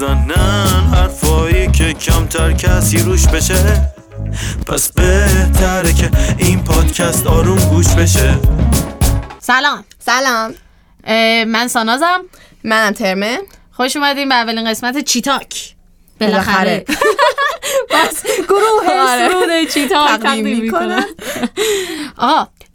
می‌زنن حرفایی که کمتر کسی روش بشه. پس بهتره که این پادکست آروم گوش بشه. سلام. سلام. من سانازم منم ترمه. خوش اومدیم به اولین قسمت چیتاک. بالاخره. بالاخره. بس گروه آره. سرود چیتاک تقدیم تقدیم می‌کنن.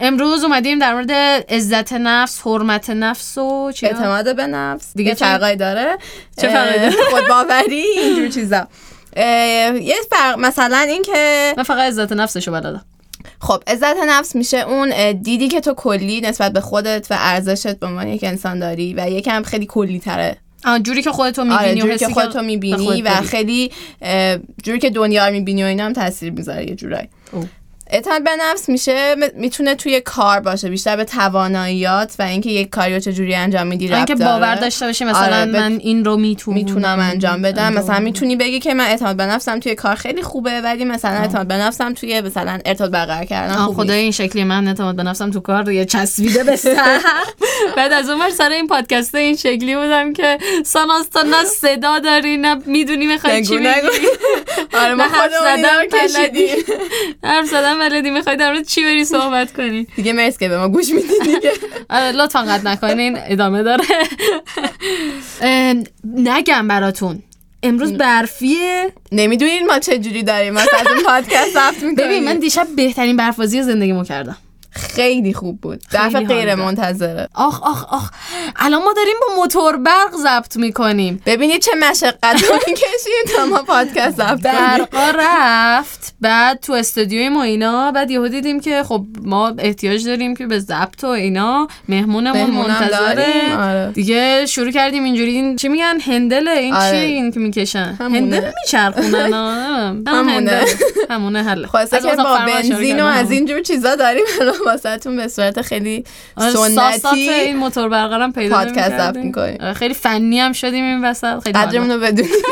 امروز اومدیم در مورد عزت نفس حرمت نفس و چی اعتماد به نفس. دیگه چه- فرقایی داره. چه فرقایی داره؟ خودباوری اینجور چیزا. یه فرق مثلا این که من فقط عزت نفسشو بلدم. خب عزت نفس میشه اون دیدی که تو کلی نسبت به خودت و ارزشت به عنوان یک انسان داری و یکم خیلی کلی تره جوری که خودتو آره می‌بینی و جوری حسی که خودتو می‌بینی و. خیلی جوری که دنیا رو می‌بینی و اینا هم تاثیر می‌ذاره یه جورایی. اعتماد به نفس میشه می‌تونه توی کار باشه بیشتر به تواناییات و اینکه یک کاری رو چجوری انجام میدی اینکه ربط داره. باور داشته باشی مثلا آره، من این رو می‌تونم. می‌تونم انجام بدم. مثلا می‌تونی بگی که من اعتماد به نفسم توی کار خیلی خوبه ولی مثلا اعتماد به نفسم توی مثلا ارتباط برقرار کردن آه خوب خدای این شکلی من اعتماد به نفسم تو کار یه چسبیده به سر. بعد از اون ور سر این پادکست این شکلی بودم که ساناز تا نه صدا داری نه می‌دونی می‌خوای چی. بگی آره ما خودمون رو حرف زدن بلدی می‌خوای در مورد چی بری صحبت کنی؟ دیگه مرسی که به ما گوش میدی دیگه. آره لطفا قطع نکنین ادامه داره. نگم براتون. امروز برفیه نمی‌دونین ما چه جوری داریم. از این پادکست ضبط می‌کنیم. ببین من دیشب بهترین برفازی زندگیمو کردم. خیلی خوب بود دفعه غیر. منتظره آخ آخ آخ الان ما داریم با موتور برق ضبط می‌کنیم ببینید چه مشقت می‌کشیم تا ما پادکست ضبط کنیم برقا رفت بعد تو استودیوی ما اینا بعد یهو دیدیم که خب ما احتیاج داریم که به ضبط و اینا مهمونمون مهمونم منتظره آره. دیگه شروع کردیم اینجوری این چی میگن هندله این آره. چیه این که می‌کشن. هندل میچرخونن همونه. هندل. همونه حله خلاصه که با بنزین و. از اینجور چیزا داریم الان واسهتون به صورت خیلی آره، سنتی این موتور برقرم پیدا پادکست ضبط. می‌کنیم. آره، خیلی فنی هم شدیم این وسط خیلی قدرمون رو بدونید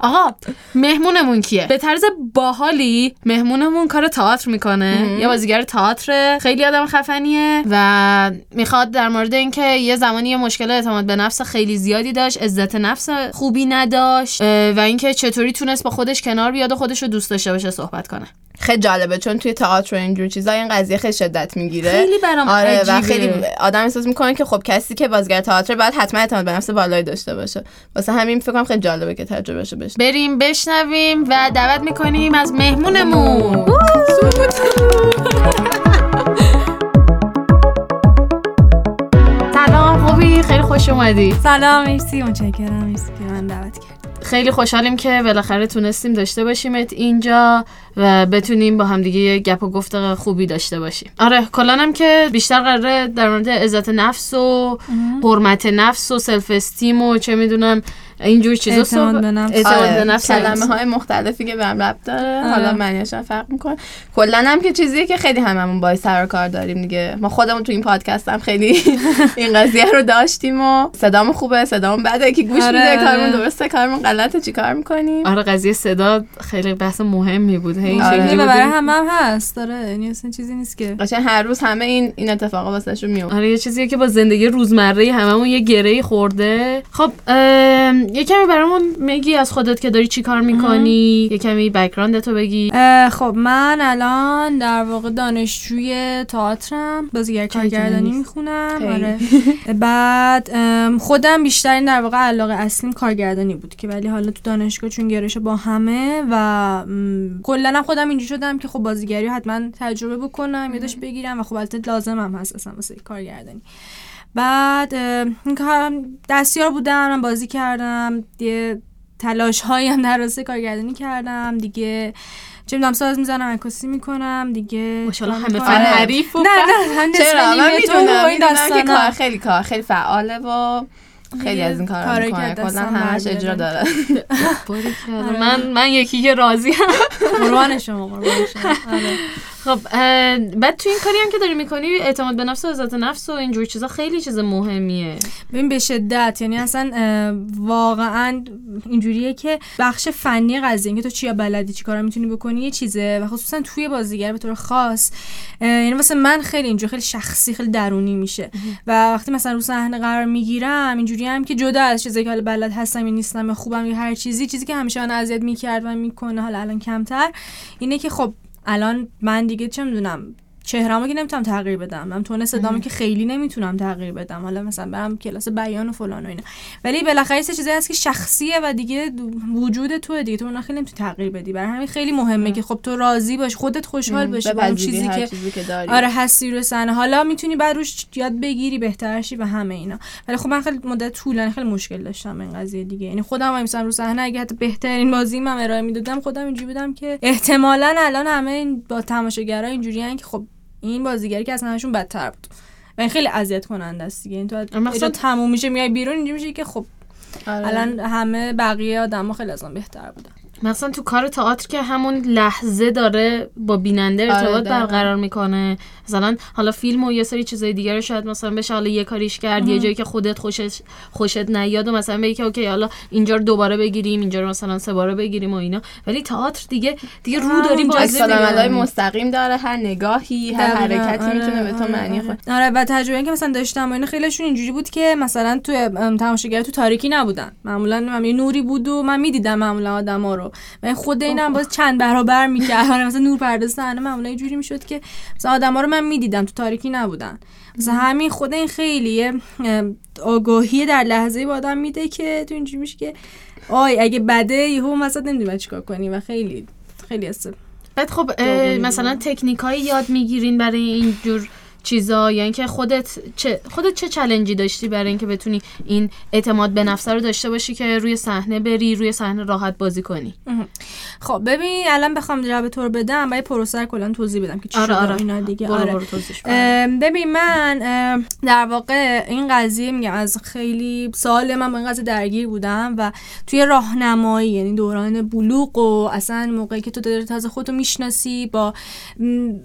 آقا مهمونمون کیه؟ به طرز باحالی مهمونمون کار تئاتر می‌کنه. یه بازیگر تئاتر خیلی آدم خفنیه و می‌خواد در مورد اینکه یه زمانی یه مشکل اعتماد به نفس خیلی زیادی داشت عزت نفس خوبی نداشت و اینکه چطوری تونست با خودش کنار بیاد و خودش رو دوست داشته باشه صحبت کنه. خیلی جالبه چون توی تئاتر و اینجور چیزا این قضیه خیلی شدت می‌گیره. خیلی برام آره و. خیلی آدم احساس می‌کنه که خب کسی که بازیگر تئاتر باید حتما اعتماد به نفس بالایی داشته باشه. واسه همین فکر کنم خیلی جالبه که تجربهشو بشه بریم بشنویم و دعوت می‌کنیم از مهمونمون. سلام خوبی؟ خیلی خوش اومدی. سلام مرسی متشکرم مرسی که من دعوت کرد خیلی خوشحالیم که بالاخره تونستیم داشته باشیمت اینجا و بتونیم با همدیگه یه گپ و گفت خوبی داشته باشیم. آره کلا هم که بیشتر قراره در مورد عزت نفس و حرمت نفس و سلف استیم و چه می‌دونم اینجور چیزا اعتماد به نفس. اعتماد آره، به نفس کلمه های مختلفی که به هم ربط داره. آره. حالا معنیش فرق می‌کنه کلا هم که چیزیه که خیلی هممون باید سر و کار داریم دیگه. ما خودمون تو این پادکست هم خیلی این قضیه رو داشتیم و صدامون خوبه صدامون بده که گوش آره، میده آره. کارمون درسته کارمون غلطه چی کار می‌کنیم؟ آره قضیه صدا خیلی بحث مهمی بود. هی این آره. برای همه هم هست. داره یعنی اصلا چیزی نیست که. قشنگ هر روز همه این این اتفاقا واسهشون میفته. آره یه چیزیه که با زندگی روزمره هممون یه گره خورده. خب یه کمی برامون میگی از خودت که داری چی کار می‌کنی؟ یه کمی بکراند تو بگی. خب من الان در واقع دانشجوی تئاترم. بازیگر کارگردانی. می‌خونم. آره. بعد خودم بیشترین در واقع علاقه اصلیم کارگردانی بود که ولی حالا تو دانشگاه چون گرایش با همه و کلا خودم اینجوری شدم که خب بازیگری رو حتما تجربه بکنم یادش بگیرم و خب البته لازم هم هست اصلا واسه کارگردانی. بعد دستیار بودم من بازی کردم یه تلاش هایی هم در راسته کارگردانی کردم دیگه چه می‌دونم ساز می‌زنم عکاسی می‌کنم دیگه ماشاءالله همه. فن. حریف و نه نه چرا من می‌دونم و این می‌دونم که. کار خیلی کار خیلی فعاله و خیلی از این کارا می‌کنه کلا همش. اجرا داره من من یکی که راضی هم قربان شما قربان شما آره. خب بعد تو این کاری هم که داری می‌کنی اعتماد به نفس و عزت نفس و اینجور چیزا خیلی چیز مهمیه. ببین به شدت. یعنی اصلا واقعا اینجوریه که بخش فنی قضیه اینکه تو چیا بلدی چی کارا می‌تونی بکنی یه چیزه. و خصوصا توی بازیگر به طور خاص یعنی واسه من خیلی اینجوری خیلی شخصی خیلی درونی میشه. و وقتی مثلا رو صحنه قرار می‌گیرم اینجوری هم که جدا از چیزی که حالا بلد هستم یا نیستم یا خوبم یا هر چیزی چیزی که همیشه من اذیت می‌کرد و می‌کنه حالا الان کمتر اینه که خب الان من دیگه چه می‌دونم چهرمو که نمی‌تونم تغییر بدم. من تون صدامو که خیلی نمی‌تونم تغییر بدم. حالا مثلا برم کلاس بیان و فلان و اینا. ولی بالاخره یه چیزی هست که شخصیه و دیگه وجود تو دیگه. تو اون خیلی نمی‌تونی تغییر بدی. برای همین خیلی مهمه که خب تو راضی باش خودت خوشحال باشی با اون چیزی که چیزی که داری. آره هستی رو صحنه حالا می‌تونی بعد روش یاد بگیری بهتر شی و همه اینا. ولی خب من خیلی مدت طولانی خیلی مشکل داشتم این قضیه دیگه. یعنی خودم هم مثلا رو صحنه اگه حتی بهترین بازی من ارائه می‌دادم خودم اینجوری بودم که احتمالا الان همه با تماشاگرا اینجوریان که خب این بازیگری که از همشون بدتر بود. و این خیلی اذیت کننده است دیگه. این تو اینجا تموم میشه میای بیرون اینجوری میشه که خب آره. الان همه بقیه آدما خیلی از بهتر بودن. مثلا تو کار تئاتر که همون لحظه داره با بیننده آره، ارتباط. برقرار می‌کنه مثلا حالا فیلم و یه سری چیزای دیگه رو شاید مثلا بشه حالا یه کاریش کرد یه جایی که خودت خوشش خوشت نیاد و مثلا بگی که اوکی حالا اینجا رو دوباره بگیریم اینجا رو مثلا سه باره بگیریم و اینا ولی تئاتر دیگه دیگه رو داری بازی می‌کنی. مستقیم داره هر نگاهی هر. حرکتی آره، می‌تونه به تو آره، معنی آره. خود آره و تجربه که مثلا داشتم و اینا خیلیشون اینجوری بود که مثلا تو تماشاگر تو تاریکی نبودن معمولا من نوری بود و من می‌دیدم معمولا آدما رو و خود اینم باز چند برابر می‌کرد مثلا نور پرده صحنه معمولا اینجوری می‌شد که مثلا آدما رو من می‌دیدم تو تاریکی نبودن. مثلا همین خود این خیلی آگاهی در لحظه به آدم میده که تو اینجوری میشه که آی اگه بده یهو مثلا نمی‌دونی چیکار کنی و خیلی خیلی است بعد خب مثلا تکنیکایی یاد می‌گیرین برای اینجور چیزا یا اینکه خودت چه خودت چه چلنجی داشتی برای اینکه بتونی این اعتماد به نفس رو داشته باشی که روی صحنه بری روی صحنه راحت بازی کنی؟ خب ببین الان بخوام جواب تو رو بدم. باید پروسه رو کلا توضیح بدم که چی آره، آره. اینا دیگه. برو آره. برو. ام، ببین من در واقع این قضیه میگم از خیلی سال من با این قضیه درگیر بودم و توی راهنمایی یعنی دوران بلوغ و اصلا موقعی که تو داری تازه خودتو می‌شناسی با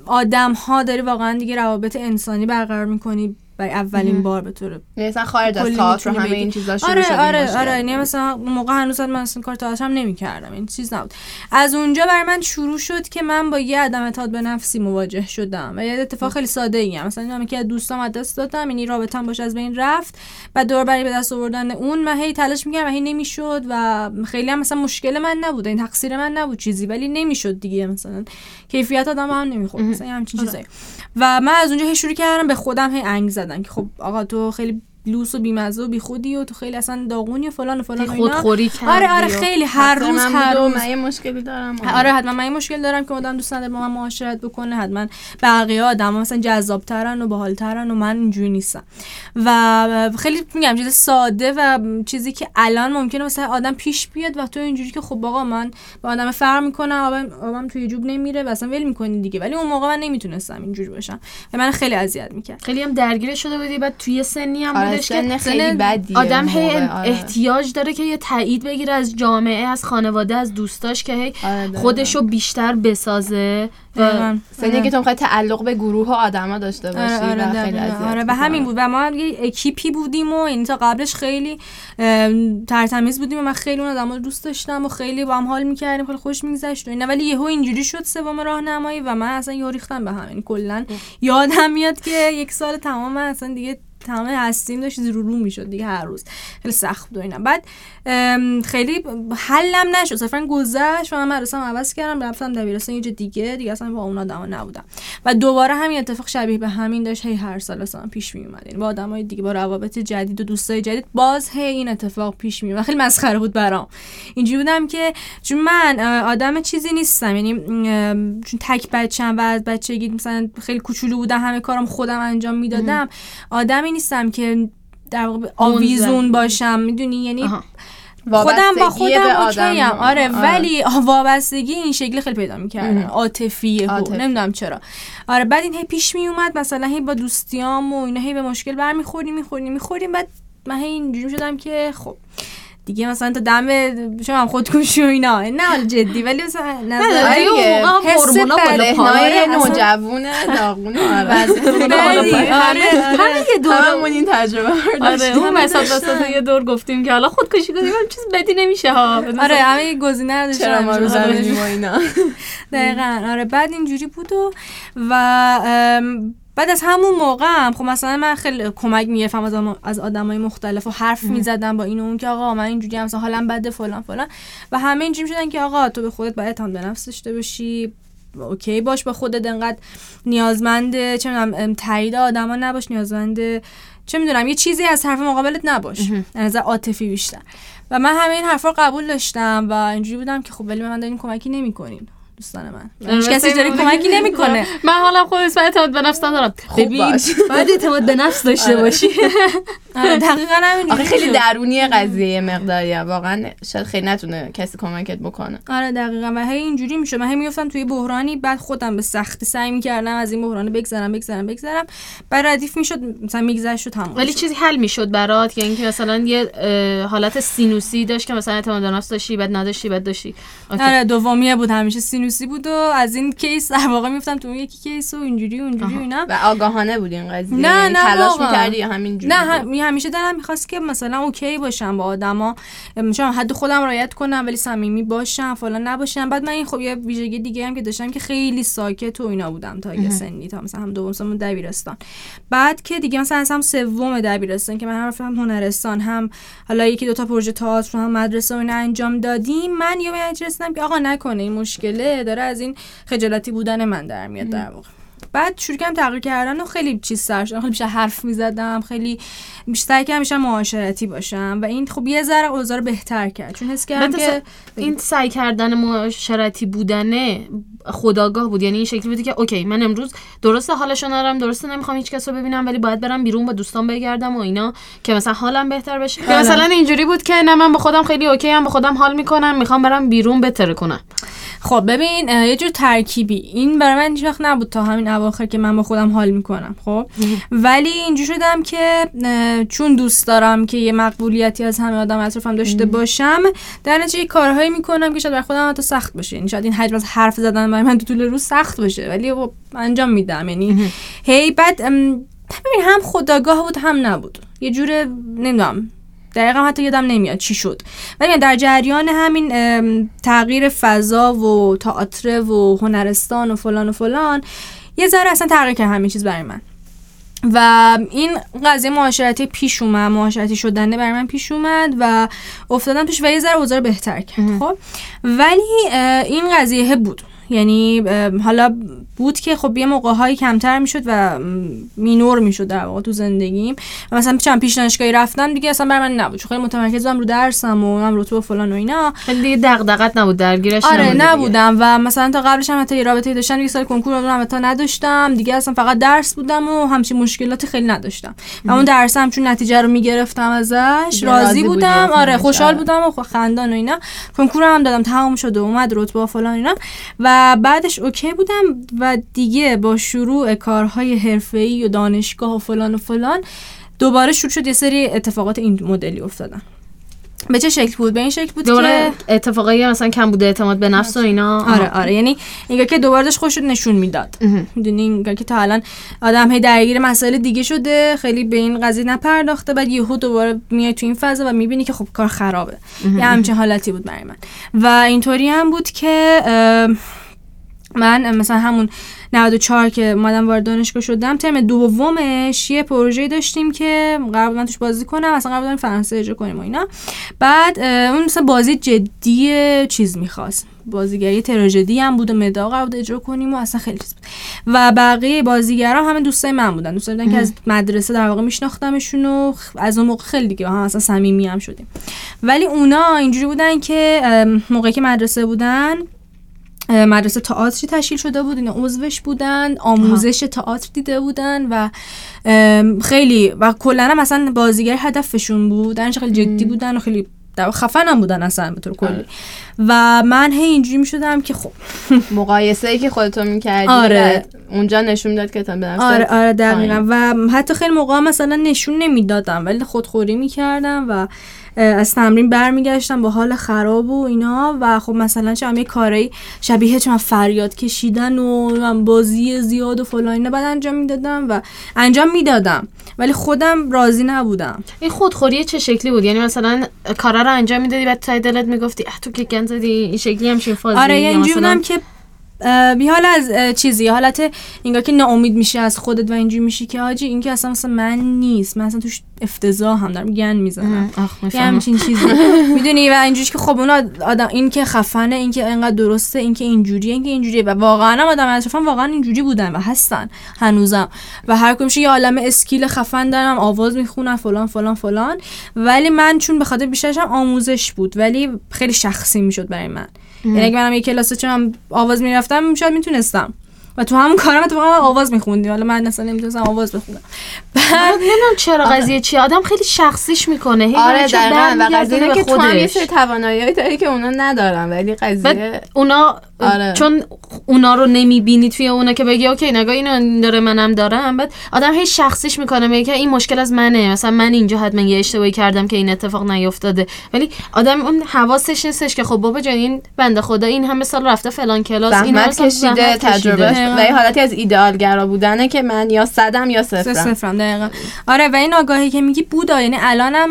آدم ها داری واقعا دیگه روابط انسانی برقرار می‌کنی برای اولین بار به طور یعنی اصلا خارج از تئاتر همه. این چیزا شروع آره آره. آره یعنی مثلا اون موقع هنوز من اصلا کار تئاتر هم نمی‌کردم این چیز نبود. از اونجا برای من شروع شد که من با یه عدم اعتماد به نفسی مواجه شدم. و یه اتفاق خیلی ساده ای هم. مثلا اینم که از دوستام از دست دادم یعنی رابطم باش از بین رفت و دور برای به دست آوردن اون. من هی تلاش می‌کردم و هی نمی‌شد و خیلی هم مثلا مشکل من نبود این تقصیر من نبود چیزی ولی نمی‌شد دیگه مثلا. کیفیت آدم هم نمی‌خورد مثلا یه همچین چیزایی. و من از اونجا هی شروع کردم به خودم هی انگ زدن که خب آقا تو خیلی لوس و بیمزه و بیخودی و تو خیلی اصلا داغونی و فلان و فلان. خودخوری کردی آره آره خیلی. هر روز هر روز. من یه مشکلی دارم. آره حتما. من این مشکل دارم که آدم دوست نداره با من معاشرت بکنه. حتما بقیه آدم مثلا جذابترن و باحالترن و من اینجوری نیستم. و خیلی میگم چیز ساده و چیزی که الان ممکنه مثلا آدم پیش بیاد و تو اینجوری که خب آقا من با آدم فرق می‌کنم آدم آدم توی جوب نمیره و اصلا ول می‌کنی دیگه. ولی اون موقع من نمی‌تونستم اینجوری باشم. و من خیلی اذیت می‌کرد خیلی هم درگیر شده بودی بعد توی سنی هم آره بودش سن که خیلی سن بدیه آدم هی آره. احتیاج داره که یه تایید بگیره از جامعه از خانواده از دوستاش که هی آره،. خودشو بیشتر بسازه و. سنی که تو می‌خوای تعلق به گروه و آدما داشته باشی آره آره و خیلی آره و. همین بود و ما یه اکیپی بودیم و یعنی تا قبلش خیلی ترتمیز بودیم و من خیلی اون آدما رو دوست داشتم و خیلی با هم حال می‌کردیم خیلی خوش میگذشت و اینا ولی یهو اینجوری شد سوم راهنمایی و من اصلا یهو ریختم به هم یعنی کلا یادم میاد که یک سال تمام من اصلا دیگه تمام هستیم داشت رو رو می‌شد دیگه هر روز. خیلی سخت بود و اینا. بعد خیلی حلم نشد. صرفا گذشت و من مدرسه‌ام عوض کردم رفتم دبیرستان یه دیگه. دیگه اصلا با اون آدما نبودم. و دوباره همین اتفاق شبیه به همین داشت. هی هر سال اصلا پیش می اومد یعنی با آدمای دیگه با روابط جدید و دوستای جدید باز هی این اتفاق پیش می اومد خیلی مسخره بود برام. اینجوری بودم که چون من آدم چیزی نیستم. یعنی چون تک بچم و از بچگی مثلا خیلی کوچولو بودم همه کارم خودم انجام می‌دادم. آدمی نیستم که در واقع آویزون باشم می‌دونی؟ یعنی آها. خودم با خودم. اوکیم آره ولی وابستگی این شکلی خیلی پیدا می‌کردن عاطفی. نمی‌دونم چرا. آره بعد این هی پیش میومد مثلا هی با دوستیام و اینا هی به مشکل برمیخوریم می‌خوریم می‌خوریم بعد من هی اینجوری شدم که خب دیگه مثلا تا دم شما هم خودکشی و اینا نه جدی ولی مثلا نظر آره، دیگه. هورمونا. بالا ذهنای اصلا- نوجوون داغون آره بدی. آره، آره. یه دور هممون این تجربه رو آره. اون وسط وسط یه دور گفتیم که حالا خودکشی کنیم هم چیز بدی نمیشه ها آره همه گزینه رو داشتن چرا ما رو آره. اینا دقیقا آره بعد اینجوری بود و بعد از همون موقع هم خب مثلا من خیلی کمک می‌گرفتم از, آدم- از آدمای مختلف و حرف می‌زدم با این و اون که آقا من اینجوری هم مثلا حالم بده فلان فلان. و همه اینجوری شدن که آقا تو به خودت باید اعتماد به نفس داشته باشی. اوکی باش به خودت انقدر نیازمند چه می‌دونم تایید آدما نباش نیازمند چه می‌دونم یه چیزی از طرف مقابلت نباش. از عاطفی بیشتر. و من همه این حرفا قبول داشتم و اینجوری بودم که خب ولی به من دارین کمکی نمی‌کنین. دوستان من. هیچ کسی داره کمکی نمی‌کنه. من حالم خود اصلا اعتماد به نفس ندارم. ببین باش. باید اعتماد به نفس داشته باشی. آره دقیقا همین آخه خیلی درونی قضیه یه مقداریه. واقعا شاید خیلی نتونه کسی کمکت بکنه. آره دقیقا. و هی اینجوری می‌شد من هی میفتم توی بحرانی بعد خودم به سختی سعی می‌کردم از این بحران بگذرم بگذرم بگذرم. بعد ردیف می‌شد مثلا میگذشت و تمام ولی. چیزی حل می‌شد برات یا اینکه مثلا یه حالت سینوسی داشت که مثلا اعتماد به نفس داشتی بعد نداشتی بعد داشتی. آره دومیه بود همیشه سینوسی بود و از این case در واقع میفتم تو اون یکی case و اینجوری و اینا. و آگاهانه بود این قضیه. نه، یعنی نه تلاش. می‌کردی همینجوری نه؟ هم- همیشه دلم می‌خواست که مثلا okay باشم با آدما. چون حد خودم رعایت کنم ولی صمیمی باشم فلان نباشم. بعد من این خب یه ویژگی دیگه هم که داشتم که خیلی ساکت و اینا بودم تا یه سنی تا مثلا هم دوم سوم دبیرستان. بعد که دیگه مثلا هم سوم دبیرستان که من هم رفتم هنرستان هم حالا یکی دو تا پروژه تئاتر هم مدرسه و اینا انجام دادیم. من یه رسیدم که آقا نکنه این مشکله. داره از این خجالتی بودن من در میاد در واقع. بعد شروع کردم تغییر کردن و خیلی چیز سر خیلی بیشتر حرف می‌زدم خیلی بیشتر کردم بیشتر معاشرتی باشم و این خب یه ذره اوضاع رو بهتر کرد. چون حس کردم که این سعی کردن معاشرتی بودنه خداگاه بود. یعنی این شکلی بودی که اوکی من امروز درسته حالشو ندارم درسته نمی‌خوام هیچ کس رو ببینم ولی باید برم بیرون با دوستان بگردم و اینا که مثلا حالم بهتر بشه. یا آره. مثلا اینجوری بود که نه من با خودم خیلی اوکی هم با خودم حال می‌کنم می‌خوام برم بیرون بهتر کنم خب ببین یه جور ترکیبی. این برای من هیچ وقت نبود تا همین اواخر که من با خودم حال می‌کنم خب؟ ولی اینجور شدم که چون دوست دارم که یه مقبولیتی از همه آدم اطرافم داشته باشم در نتیجه کارهایی می‌کنم که شاید برای خودم حتی سخت باشه. یعنی شاید این حجم از حرف زدن برای من تو طول روز سخت باشه ولی خب انجام میدم. یعنی هی بعد ببین هم خداگاه بود هم نبود. یه جور نمی‌دونم دقیقا حتی یادم نمیاد چی شد. ولی در جریان همین تغییر فضا و تئاتر و هنرستان و فلان و فلان یه ذره اصلا تغییر کرد همین چیز برای من. و این قضیه معاشرتی پیش اومد معاشرتی شدنه برای من پیش اومد و افتادم توش و یه ذره اوضاع رو بهتر کرد خب؟ ولی این قضیه بود. یعنی حالا بود که خب یه موقع های کمتر می‌شد و مینور می‌شد در واقع تو زندگیم. و مثلا چند پیش دانشگاهی رفتم دیگه اصلا برای من نبود. چون خیلی متمرکز بودم رو درسم و هم رتبه فلان و اینا. خیلی دیگه دغدغت نبود درگیرش آره. نبودم و مثلا تا قبلش هم حتی رابطه داشتم. یه سال کنکور رو هم تا نداشتم. دیگه اصلا فقط درس بودم و همچین مشکلاتی خیلی نداشتم. و اون درسم چون نتیجه رو می‌گرفتم ازش راضی بودم. آره خوشحال آره. بودم و خندان و اینا. کنکورم هم دادم تمام شد و اومد رتبه فلان اینا. و بعدش اوکی بودم و دیگه با شروع کارهای حرفه‌ای و دانشگاه و فلان و فلان دوباره شروع شد یه سری اتفاقات این مدلی افتادن. به چه شکل بود؟ به این شکل بود دوباره که اتفاقایی مثلا کم بوده اعتماد به نفس و اینا. آره آره. یعنی انگار که دوباره داشت خودش رو نشون می‌داد. می‌دونی؟ انگار که تا الان آدم هی درگیر مسائل دیگه شده خیلی به این قضیه نپرداخته بعد یهو دوباره میای تو این فضا و می‌بینی که خب کار خرابه. یه همچین حالتی بود برای من. و اینطوری هم بود که من مثلا همون 94 که اومدم وارد دانشگاه شدم ترم دومش یه پروژه داشتیم که قرار بود من توش بازی کنم اصلا قرار فرانسه اجرا کنیم و اینا. بعد اون مثلا بازی جدی چیز می‌خواست. بازیگری تراژدی هم بود و مداق قرار بود اجرا کنیم و اصلا خیلی چیز بود. و بقیه بازیگرا همه دوستای من بودن. دوستای بودن که از مدرسه در واقع میشناختمشون و از اون موقع خیلی دیگه با هم اصلا صمیمی هم شدیم. ولی اونا اینجوری بودن که موقعی که مدرسه بودن مدرسه تئاتری تشکیل شده بود اینا عضوش بودن آموزش تئاتر دیده بودن و خیلی و کلا هم اصلا بازیگر هدفشون بود خیلی جدی بودن و خیلی خفنم بودن اصلا به طور کلی آره. و من هی اینجوری می‌شدم که خب مقایسه ای که خودتو می‌کردی آره. اونجا نشون داد که تا به نفست آره آره دقیقا. و حتی خیلی موقع مثلا نشون نمی‌دادم ولی خودخوری می‌کردم و از تمرین برمیگشتم با حال خراب و اینا و خب مثلا چه یه کاری شبیه چون فریاد کشیدن و نمی‌دونم بازی زیاد و فلان اینا بعد انجام می‌دادم و انجام می‌دادم. ولی خودم راضی نبودم. این خودخوری چه شکلی بود؟ یعنی مثلا کارا رو انجام می‌دادی بعد تای دلت می‌گفتی اه تو که گند زدی این شکلی همچین فازی آره مثلا بودم که حال از چیزی حالت انگار که ناامید میشه از خودت و اینجوری میشی که آجی این که اصلا مثلا من نیست. من اصلا توش افتضاح هم دارم گن می‌زنم. یه همچین چیزی. می‌دونی؟ و اینجوریش که خب اون آدم این که خفنه این که اینقدر درسته این که اینجوریه این که اینجوریه. و واقعا هم آدم اطرافم واقعا اینجوری بودن و هستن هنوزم. و هر کدومش یه عالم اسکیل خفن دارم آواز می‌خونم فلان فلان فلان. ولی من چون به خاطر بیشترش هم آموزش بود ولی خیلی شخصی می‌شد برای من. یعنی اگه منم یه کلاس هم آواز می‌رفتم شاید می‌تونستم. و تو همون کارم تو آواز میخوندی. حالا من اصلا نمی‌تونستم آواز بخونم. بعد نمی‌دونم چرا قضیه چیه. آدم خیلی شخصیش می‌کنه. هی آره دقیقا. و قضیه که تو هم یه. سری توانایی داری که اونا ندارن ولی قضیه اونا آره. چون اونا رو نمی‌بینی توی اونا که بگی اوکی نگاه اینو داره منم دارم. بعد آدم هی شخصیش می‌کنه میگه که این مشکل از منه. مثلا من اینجا حتما یه اشتباهی کردم که این اتفاق نیفتاده. ولی آدم اون حواسش نیستش که خب بابا جان این بنده خدا این همه سال رفته فلان کلاس این کشیده تجربه و یه حالتی از ایدئالگرا بودنه که من یا صدم یا صفرم. صفرم دقیقا. آره و این آگاهی که میگی بودا یعنی الانم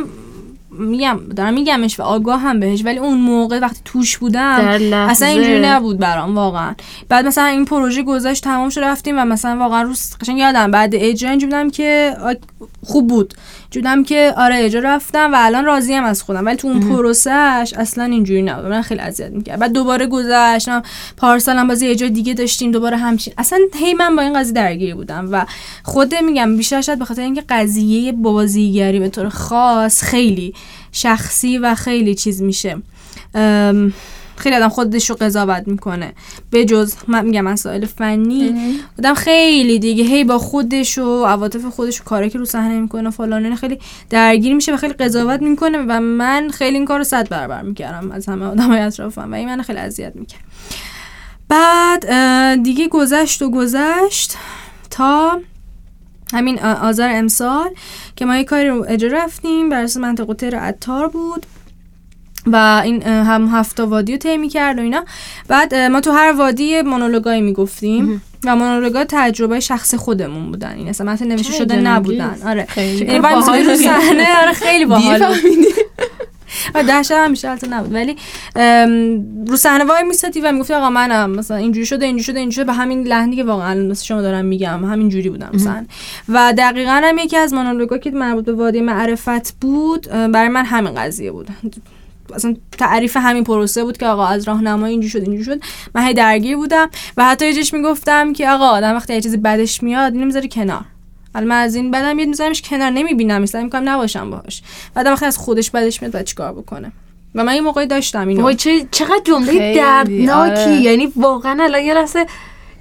میگم دارم میگمش و آگاه هم بهش ولی اون موقع وقتی توش بودم. اصلا اینجوری نبود برام واقعا. بعد مثلا این پروژه گذشت تمام شد رفتیم و مثلا واقعا روز قشنگ یادم بعد اجرا اینجوری بودم که خوب بود. جودم که آره اجرا رفتم و الان راضیم از خودم. ولی تو اون پروسش اصلا اینجوری نبود. من خیلی اذیت می‌کرد بعد دوباره گذشتم. پارسال هم بازی اجرا دیگه داشتیم. دوباره همچین اصلا هی من با این قضیه درگیر بودم و خود میگم بیشتر شاید به خاطر اینکه قضیه بازیگری به طور خاص خیلی شخصی و خیلی چیز میشه. خیلی آدم خودش رو قضاوت می‌کنه. به جز من میگم مسائل فنی آدم خیلی دیگه هی با خودش و عواطف خودش و کاری که رو صحنه می‌کنه فلان اینا خیلی درگیر میشه و خیلی قضاوت می‌کنه و من خیلی این کار رو صد برابر می‌کردم از همه آدمای اطرافم و این من خیلی اذیت می‌کرد بعد دیگه گذشت و گذشت تا همین آذر امسال که ما یه کاری رو اجرا رفتیم. بر اساس منطقه تر عطار بود. و این هم هفته وادی رو طی کرد و اینا. بعد ما تو هر وادی مونولوگایی می‌گفتیم و مونولوگا تجربه شخص خودمون بودن. این اصلا مثلا نوشته شده. نبودن. آره. خیلی یعنی باحال رو. صحنه آره خیلی باحال؟ و ده شب هم البته نبود. ولی رو صحنه وای میسادی و می‌گفتی آقا منم. مثلا اینجوری شده اینجوری شده اینجوری شده. به همین لحنی که واقعا الان مثل شما دارم میگم. همین جوری بودم مثلا. و دقیقا هم یکی از مونولوگا که مربوط به وادی معرفت بود برای من همین قضیه بود. اصلا تعریف همین پروسه بود که آقا از راهنمایی اینجوری شد اینجوری شد. من هی درگیر بودم و حتی یه می‌گفتم که آقا آدم وقتی یه چیزی بدش میاد اینو می‌ذاری کنار. الان من از این بدم میاد میذارمش کنار نمی‌بینم مثلا می‌کنم نباشم باهاش. بعد وقتی از خودش بدش میاد بعد چیکار بکنه؟ و من یه موقعی داشتم اینو. وای چه چقدر جمله دردناکی. آره. یعنی واقعا الان یه لحظه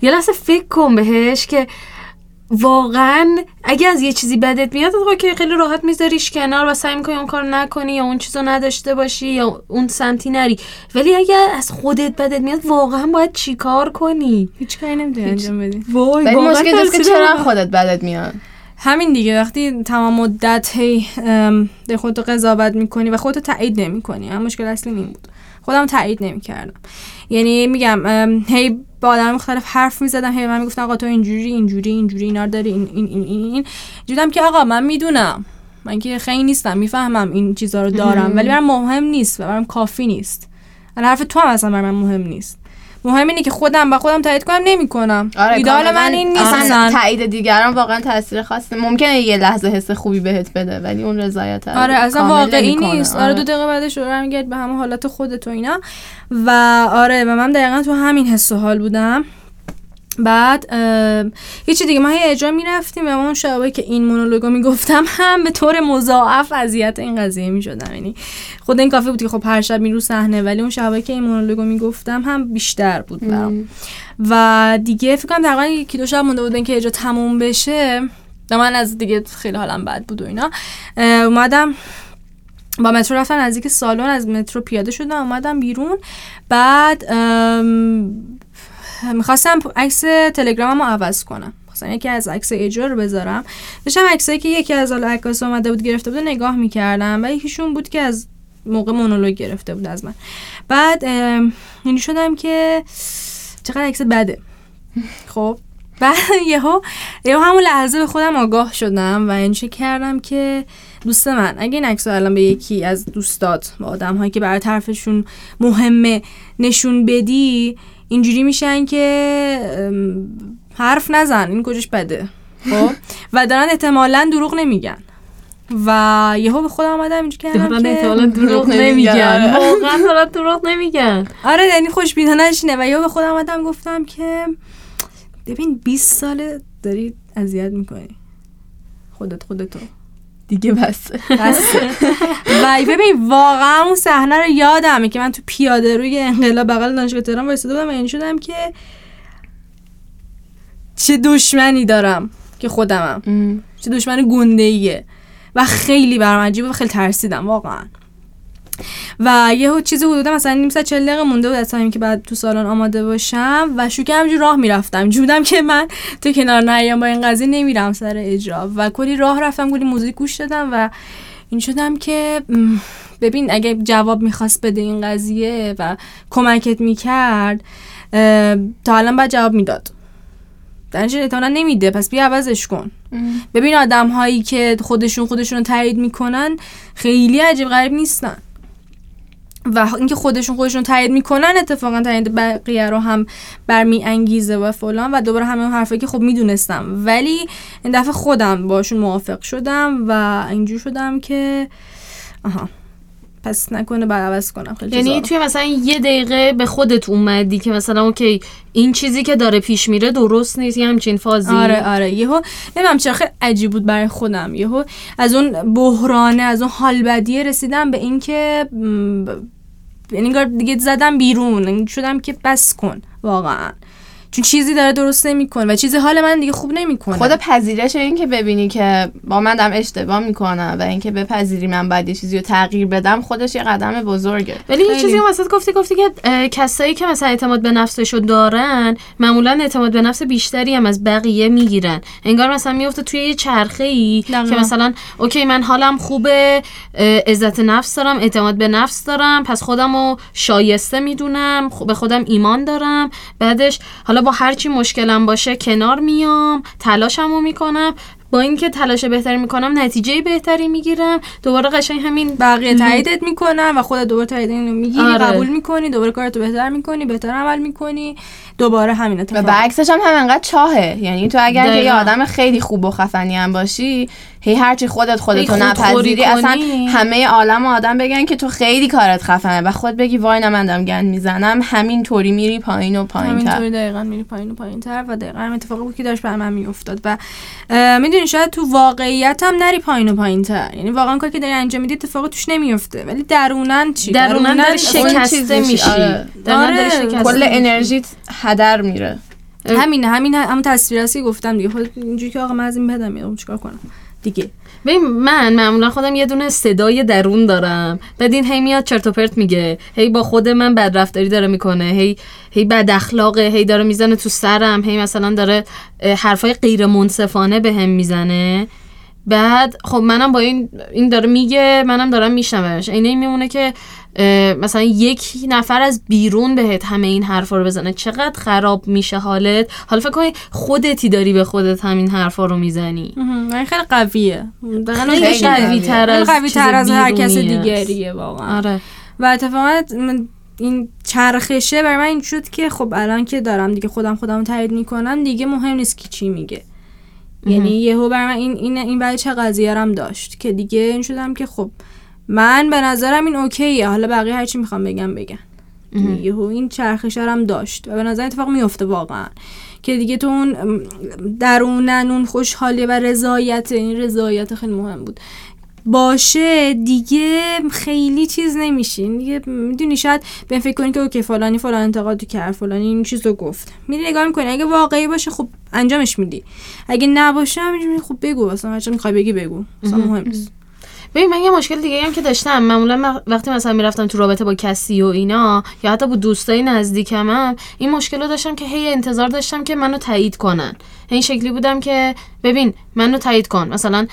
یه لحظه فکر کن بهش که واقعا اگه از یه چیزی بدت میاد که خیلی راحت میذاریش کنار و سعی می‌کنی اون کار نکنی یا اون چیزو نداشته باشی یا اون سمتی نری. ولی اگه از خودت بدت میاد واقعا باید چیکار کنی؟ هیچ کاری نمی‌تونی انجام بدی. وای ولی مشکل اینجاست که. چرا خودت بدت میاد؟ همین دیگه وقتی تمام مدت هی در خودتو قضاوت می‌کنی و خودتو تایید نمی‌کنی. هم مشکل اصلی این بود. خودم تایید نمی‌کردم. یعنی میگم هی با آدم مختلف حرف می‌زدم هی من می‌گفتن آقا تو اینجوری اینجوری اینجوری اینا داری این این این این. دیدم که آقا من می‌دونم. من که خیلی نیستم می‌فهمم این چیزا رو دارم. ولی برام مهم نیست و برام کافی نیست. الان حرف تو هم اصلا برای من مهم نیست. مهم اینه که خودم با خودم تایید کنم نمی‌کنم. آره ایدال من این نیست. اصلا. تایید دیگران واقعا تاثیر خاصی ممکنه یه لحظه حس خوبی بهت بده ولی اون رضایت آره اصلا واقعی. نیست. آره دو دقیقه بعدش رو برمیگرد به همه حالت خودت و اینا. و آره و من دقیقا تو همین حس و حال بودم. بعد هیچی دیگه ما هی اجرا می‌رفتیم و ما اون شبایی که این مونولوگو می‌گفتم هم به طور مضاعف اذیت این قضیه می‌شدم. یعنی خود این کافی بود که خب هر شب میرو صحنه ولی اون شبایی که این مونولوگو می‌گفتم هم بیشتر بود برام. و دیگه فکر کنم تقریبا یکی دو شب مونده بودن که اجرا تموم بشه. و من از دیگه خیلی حالم بد بود و اینا. اومدم با مترو رفتم نزدیک سالن از مترو پیاده شدم اومدم بیرون. بعد می‌خواستم عکس تلگرامم رو عوض کنم. خواستم یکی از عکس اجرا رو بذارم. داشتم عکسایی که یکی از عکاس اومده بود گرفته بود نگاه می‌کردم و یکیشون بود که از موقع مونولوگ گرفته بود از من. بعد ام، اینی شدم که چقدر عکس بده. خب بعد یهو یهو همون لحظه به خودم آگاه شدم و این کردم که دوست من اگه این عکس الان به یکی از دوستات با آدم هایی که برای طرفشون مهمه نشون بدی اینجوری میشن که حرف نزن این کجاش بده؟ خب؟ و دارن احتمالا دروغ نمیگن. و یهو به خودم آمدم اینجوری کردم دارن که احتمالا دروغ نمیگن. واقعا دارن دروغ نمیگن. آره یعنی خوشبینانش اینه. و یهو به خودم آمدم گفتم که ببین 20 ساله داری اذیت می‌کنی. خودت خودتو. دیگه بس. بسه و ببین واقعا اون صحنه رو یادمه که من تو پیاده روی انقلاب بغل دانشگاه تهران وایساده بودم و این شدم که چه دشمنی دارم که خودمم. چه دشمن گنده ایه و خیلی برام عجیبه و خیلی ترسیدم واقعا. و یه چیزی حدودا مثلا نیم ساعت 40 دقیقه مونده بود از تایمی که بعد تو سالن آماده باشم و شوکه همجور راه می‌رفتم. جودم که من تو کنار نیام با این قضیه نمیرم سر اجرا و کلی راه رفتم کلی موزیک گوش دادم و این شدم که ببین اگه جواب می‌خواست بده این قضیه و کمکت می‌کرد تا الان باید جواب می‌داد. در نتیجه احتمالاً نمیده. پس بیا عوضش کن. ببین آدم هایی که خودشون خودشون رو تایید می‌کنن خیلی عجیب غریب نیستن. و اینکه خودشون خودشون تایید می‌کنن اتفاقا تایید بقیه رو هم برمی انگیزه و فلان و دوباره همه اون حرفایی که خب می‌دونستم. ولی این دفعه خودم باشون موافق شدم و اینجور شدم که آها. پس نکنه بعد عوض کنم. خیلی یعنی. توی مثلا یه دقیقه به خودت اومدی که مثلا اوکی این چیزی که داره پیش میره درست نیست یه همچین فازی. آره آره. یهو نمی‌دونم چرا خیلی عجیب بود برای خودم. یهو از اون بحرانه از اون حال بدیه رسیدم به اینکه یعنی دیگه زدم بیرون. یعنی شدم که بس کن واقعا. چون چیزی داره درست نمی‌کنه و چیزی حال من دیگه خوب نمی‌کنه خود پذیرش این که ببینی که با من دارم اشتباه می‌کنم و اینکه بپذیری من باید یه چیزی رو تغییر بدم خودش یه قدم بزرگه ولی یه. چیزی هم وسط گفتی گفتی که کسایی که مثلا اعتماد به نفسشو دارن معمولا اعتماد به نفس بیشتری هم از بقیه می‌گیرن انگار مثلا میفته توی یه چرخه ای. که مثلا اوکی من حالم خوبه عزت نفس دارم اعتماد به نفس دارم پس خودم رو شایسته می‌دونم به خودم ایمان دارم بعدش حالا با هر چی مشکلم باشه کنار میام تلاشمو می‌کنم. با اینکه تلاش بهتری می‌کنم نتیجه بهتری می‌گیرم. دوباره قشنگ همین بقیه تاییدت می‌کنن و خودت دوباره تایید اینو می‌گیری آره. قبول می‌کنی دوباره کارتو بهتر می‌کنی بهتر عمل می‌کنی. دوباره همین و اتفاق. برعکسش هم هم انقدر چاهه. یعنی تو اگر که یه. آدم خیلی خوب و خفنی هم باشی هی هرچی خودت خودتو نپذیری اصلا. همه عالم و آدم بگن که تو خیلی کارت خفنه و خود بگی وای نه من دارم گند می‌زنم همین طوری میری پایین و پایین تر همینطوری دقیقا میری پایین و پایین تر و دقیقا هم اتفاقی بود که داشت بر من میافتاد و می‌دونی شاید تو واقعیت هم نری پایین و پایین تر یعنی واقعا کاری که داری انجام میدی اتفاقی توش نمیفته ولی درونن چی درونن اون شکسته میشی. آره. درونن آره. شکسته کل. انرژیت هدر میره همین همین همون تصویر هستی گفتم دیگه خود اینجوری که آقا من از این بدم چیکار کنم دیگه. ببین من معمولا خودم یه دونه صدای درون دارم. بعد این هی میاد چرت و پرت میگه. هی با خود من بد رفتاری داره می‌کنه. هی هی بد اخلاقه. هی داره می‌زنه تو سرم. هی مثلا داره حرفای غیر منصفانه به هم می‌زنه. بعد خب منم با این این داره میگه منم دارم میشنومش. اینه این میمونه که مثلا یک نفر از بیرون بهت همه این حرفا رو بزنه. چقدر خراب میشه حالت؟ حالا فکر کنی خودتی داری به خودت همین حرفا رو می‌زنی. خیلی قویه. خیلی که قوی. تر از قوی تر از هر کس. دیگریه واقعا. آره. و اتفاقا این چرخشه برای من این شد که خب الان که دارم دیگه خودم خودم تایید می‌کنم دیگه مهم نیست کی چی میگه. یعنی یهو برای من این این این برای چه قضیه رم داشت که دیگه این شدم که خب من به نظرم این اوکیه. حالا بقیه هرچی می‌خوام بگم بگن یهو این چرخشه رم داشت و به نظر اتفاق میفته واقعا. که دیگه تو اون درونن اون خوشحالی و رضایت این رضایت خیلی مهم بود. باشه دیگه خیلی چیز نمیشین. دیگه می‌دونی شاید به فکر کنی که اوکی فلانی فلان انتقادی کرد فلانی این چیز رو گفت. میری نگاه می‌کنی اگه واقعی باشه خب انجامش میدی. اگه نباشه همینجوری خب بگو اصلا هرچی می‌خوای بگی بگو. اصلا مهم نیست. ببین من یه مشکل دیگه هم که داشتم. معمولا وقتی مثلا می‌رفتم تو رابطه با کسی و اینا یا حتی با دوستای نزدیکم هم این مشکل رو داشتم که هی انتظار داشتم که منو تایید کنن. این شکلی بودم که ببین منو تایید کن. مثلا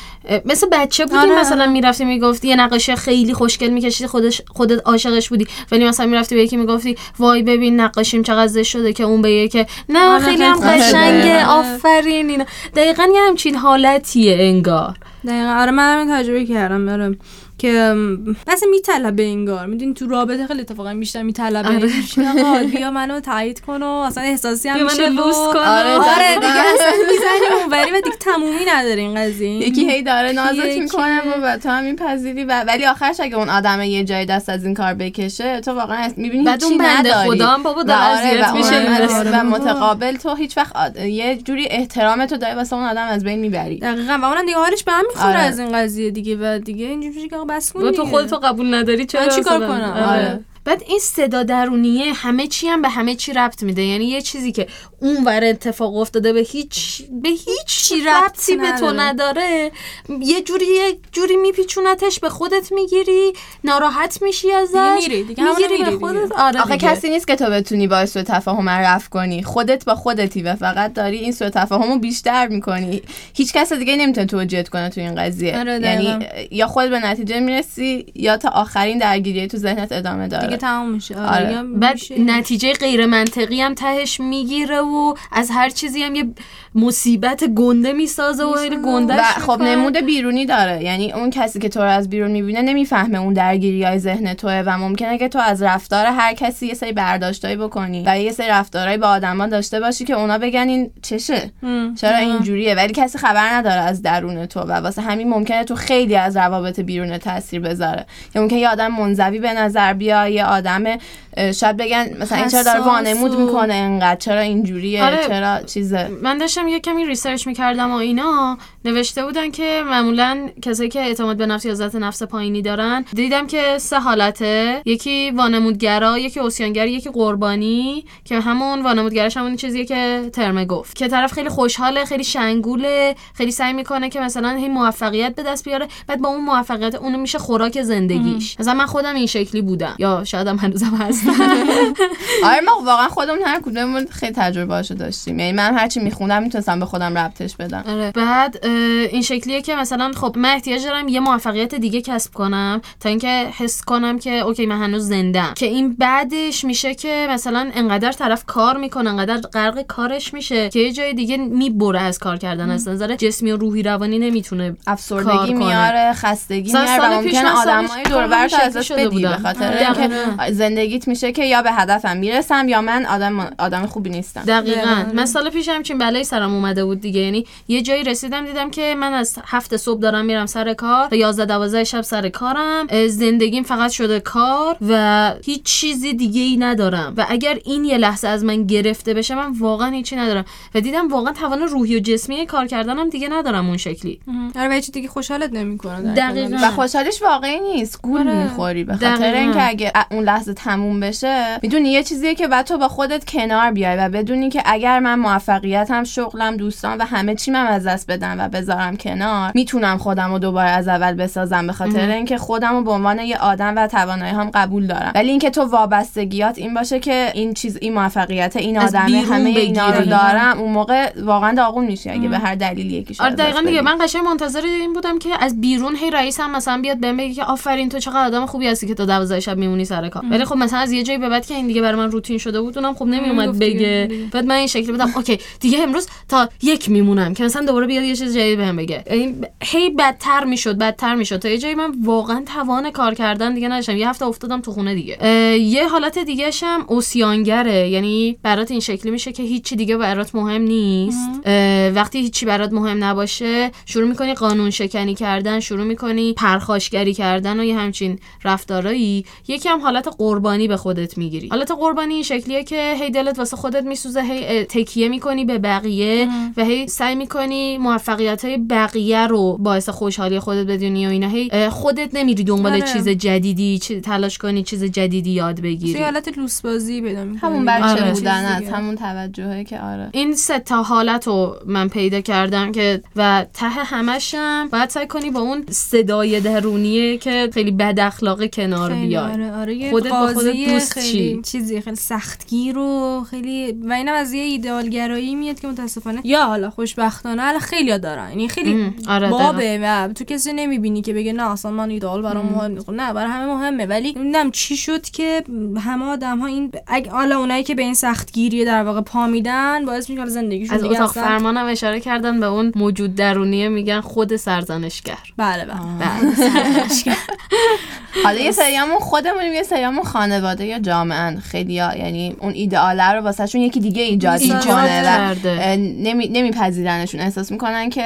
مثل بچه بودی آره. مثلا می‌رفتی می‌گفتی یه نقاشی خیلی خوشگل میکشیدی خودش خودت عاشقش بودی. ولی مثلا می‌رفتی به یکی می‌گفتی وای ببین نقاشیم چقدر زشت شده که اون بگه که نه آره، خیلی هم قشنگه. آفرین اینا. دقیقا یه همچین حالتیه انگار. دقیقا. آره من تجربه کردم. آره. که مثلا میطلبه انگار می‌دونی تو رابطه خیلی اتفاقا بیشتر میطلبه آره. بیا منو تایید کن و اصلا احساسی هم میشه منو لوس کن. آره، آره دقیقاً. دیگه اصلا می‌زنی اونوری و دیگه تمومی نداره این قضیه یکی هی داره نازت می‌کنه و تو هم میپذیری و ولی آخرش اگه اون آدم یه جای دست از این کار بکشه تو واقعا می‌بینی بنده نداری خدا هم بابا داره آره، میشه. آره، آره و. متقابل تو هیچ وقت یه جوری احترام تو داری واسه اون آدم از بین می‌بری دقیقا و اونم دیگه حالش به هم می‌خوره آره. از این قضیه دیگه و دیگه اینجوری که آقا بس کن و تو. خودتو قبول نداری چرا چیکار؟ کنم؟ آره. بعد این صدا درونیه همه چی هم به همه چی ربط میده یعنی یه چیزی که اون ور اتفاق افتاده به هیچ به هیچ چی ربطی به تو نداره. یه جوری یه جوری میپیچونتش به خودت می‌گیری ناراحت میشی ازش دیگه میری، دیگه می‌گیری به میری خودت دیگه. آره آخه دیگه. کسی نیست که تو بتونی باعث سوء تفاهم رو رفع کنی خودت با خودتی و فقط داری این سوء تفاهم رو بیشتر می‌کنی هیچ کس دیگه نمی‌تونه توجیهت کنه تو این قضیه آره، یعنی. یا خود به نتیجه می‌رسی یا تا آخرین درگیری تو ذهنت ادامه داره دیگه تمام میشه. آره, آره. بعد میشه. نتیجه غیر منطقی هم تهش می‌گیره و از هر چیزی هم یه مصیبت گنده می‌سازه و خیلی گنده و خب نمود بیرونی داره. یعنی اون کسی که تو رو از بیرون می‌بینه نمی‌فهمه اون درگیری های ذهن توه و ممکنه که تو از رفتار هر کسی یه سری برداشتایی بکنی و یه سری رفتارهایی با آدما داشته باشی که اونا بگن این چشه. هم. چرا اینجوریه؟ ولی کسی خبر نداره از درون تو و واسه همین ممکنه تو خیلی از روابط بیرون تاثیر بذاره. یا ممکنه یه آدم منزوی به نظر بیا یه آدم شاید بگن مثلا این چرا داره وانمود می‌کنه انقدر؟ چرا اینجوریه؟ آره. چرا چیزه؟ من داشتم یه کمی research می‌کردم و اینا. نوشته بودن که معمولا کسایی که اعتماد به نفس یا عزت نفس پایینی دارن دیدم که سه حالته. یکی وانمودگرا یکی عصیانگر یکی قربانی که همون وانمودگرش همون چیزیه که ترمه گفت. که طرف خیلی خوشحاله خیلی شنگوله خیلی سعی می‌کنه که مثلا هی موفقیت به دست بیاره بعد با اون موفقیت اونو میشه خوراک زندگیش. مثلا من خودم این شکلی بودم. یا شاید هم هنوزم هستم. آره ما واقعا خودمون هر کدوممون خیلی تجربه داشتیم. یعنی من هرچی میخوندم می‌تونستم به خودم ربطش بدم. آره. بعد این شکلیه که مثلا خب من احتیاج دارم یه موفقیت دیگه کسب کنم تا اینکه حس کنم که اوکی من هنوز زندم که این بعدش میشه که مثلا انقدر طرف کار می‌کنه انقدر غرق کارش میشه که یه جای دیگه می‌بره از کار کردن از نظر جسمی و روحی روانی نمی‌تونه افسردگی. میاره خستگی میاره سال آدمای دور و کاملا ازش بدی به. خاطر. زندگیت میشه که یا به هدفم می‌رسم یا من آدم آدم خوبی نیستم دقیقا دقیقاً. من سال پیش همچین بلایی سرم اومده بود دیگه یعنی یه جایی رسیدم دیدم که من از هفت صبح دارم میرم سر کار تا 11 12 شب سر کارم. زندگیم فقط شده کار و هیچ چیزی دیگه ای ندارم. و اگر این یه لحظه از من گرفته بشه من واقعا هیچی ندارم. و دیدم واقعا توان روحی و جسمی کار کردنم دیگه ندارم اون شکلی. آره و هیچ دیگه خوشحالت نمی‌کنه دقیقاً. و خوشحالیش واقعی نیست. گول آره. می‌خوری به خاطر. اینکه اگه اون لحظه تموم بشه می‌دونی یه چیزیه که بعد تو با خودت کنار بیای و بدونی که اگر من موفقیتم شغلم دوستان و همه چیم هم از دست بدم و بذارم کنار. می‌تونم خودم رو دوباره از اول بسازم به خاطر اینکه خودم رو به عنوان یه آدم و توانایی هم قبول دارم. ولی اینکه تو وابستگیات این باشه که این چیز این موفقیت این آدمه بیرون همه اینا رو. دارم اون موقع واقعا داغون میشی اگه به هر دلیلی یکیش آره دقیقا دیگه. من قشنگ منتظر این بودم که از بیرون هی رئیس هم مثلا بیاد بهم بگه که آفرین تو چقدر آدم خوبی هستی که تا 12 شب میمونی سر کار. ولی خب مثلا از یه جایی به بعد که این دیگه برای من روتین شده بود اونم خب نمیومد بگه. بعد من این شکلی بودم اوکی دیگه امروز تا یک میمونم که مثلا دوباره بیاد یه چیز جدید بهم بگه. این هی بدتر می‌شد بدتر می‌شد. تا یه جایی من واقعا توان کار کردن دیگه نداشتم. یه هفته افتادم تو خونه دیگه. یه حالت دیگه هم اوسیانگره. یعنی برات این شکلی میشه که هیچی دیگه برات مهم نیست. وقتی هیچی برات مهم نباشه شروع می‌کنی قانون شکنی کردن شروع می‌کنی پرخاشگری کردن و یه همچین رفتارایی. یکی هم حالت قربانی به خودت می‌گیری. حالت قربانی این شکلیه که هی دلت واسه خودت میسوزه هی تکیه می‌کنی به بقیه و هی سعی می‌کنی موفقیت موقعیت های بقیه رو باعث خوشحالی خودت بدونی و اینا هی خودت نمیری دنبال آره. چیز جدیدی چی- تلاش کنی چیز جدیدی یاد توی بگیری حالت لوس بازی پیدا. همون بچه آره. بودن چیز از. همون توجهه که آره این سه تا حالت رو من پیدا کردم که و ته همشم باید سعی کنی با اون صدای درونیه که خیلی بد اخلاقه کنار بیای آره آره خودت با خودت دوست خیلی چی؟ چیزی خیلی سختگیر و خیلی و اینم از یه ایدئالگرایی میاد که متاسفانه یا حالا خوشبختانه حالا خیلی دارن یعنی خیلی آره، بابه و تو کسی نمی‌بینی که بگه نه اصلا من ایدئال برام مهم نیست. خب نه برای همه مهمه. ولی نمی‌دونم چی شد که همه آدم ها این اگه حالا اونایی که به این سختگیری در واقع پا میدن باعث میشه زندگیشون از دیگه اتاق اصلا- فرمانم اشاره کردن به اون موجود درونیه میگن خود سرزنشگر. بله بله. حالا یه سریامون خودمونیم یه سریامون خانواده یا جامعه خیلی ها یعنی اون ایدئاله رو واسهشون یکی دیگه ایجاد ایجاد می‌کنه نمیپذیرنشون. احساس می‌کنن که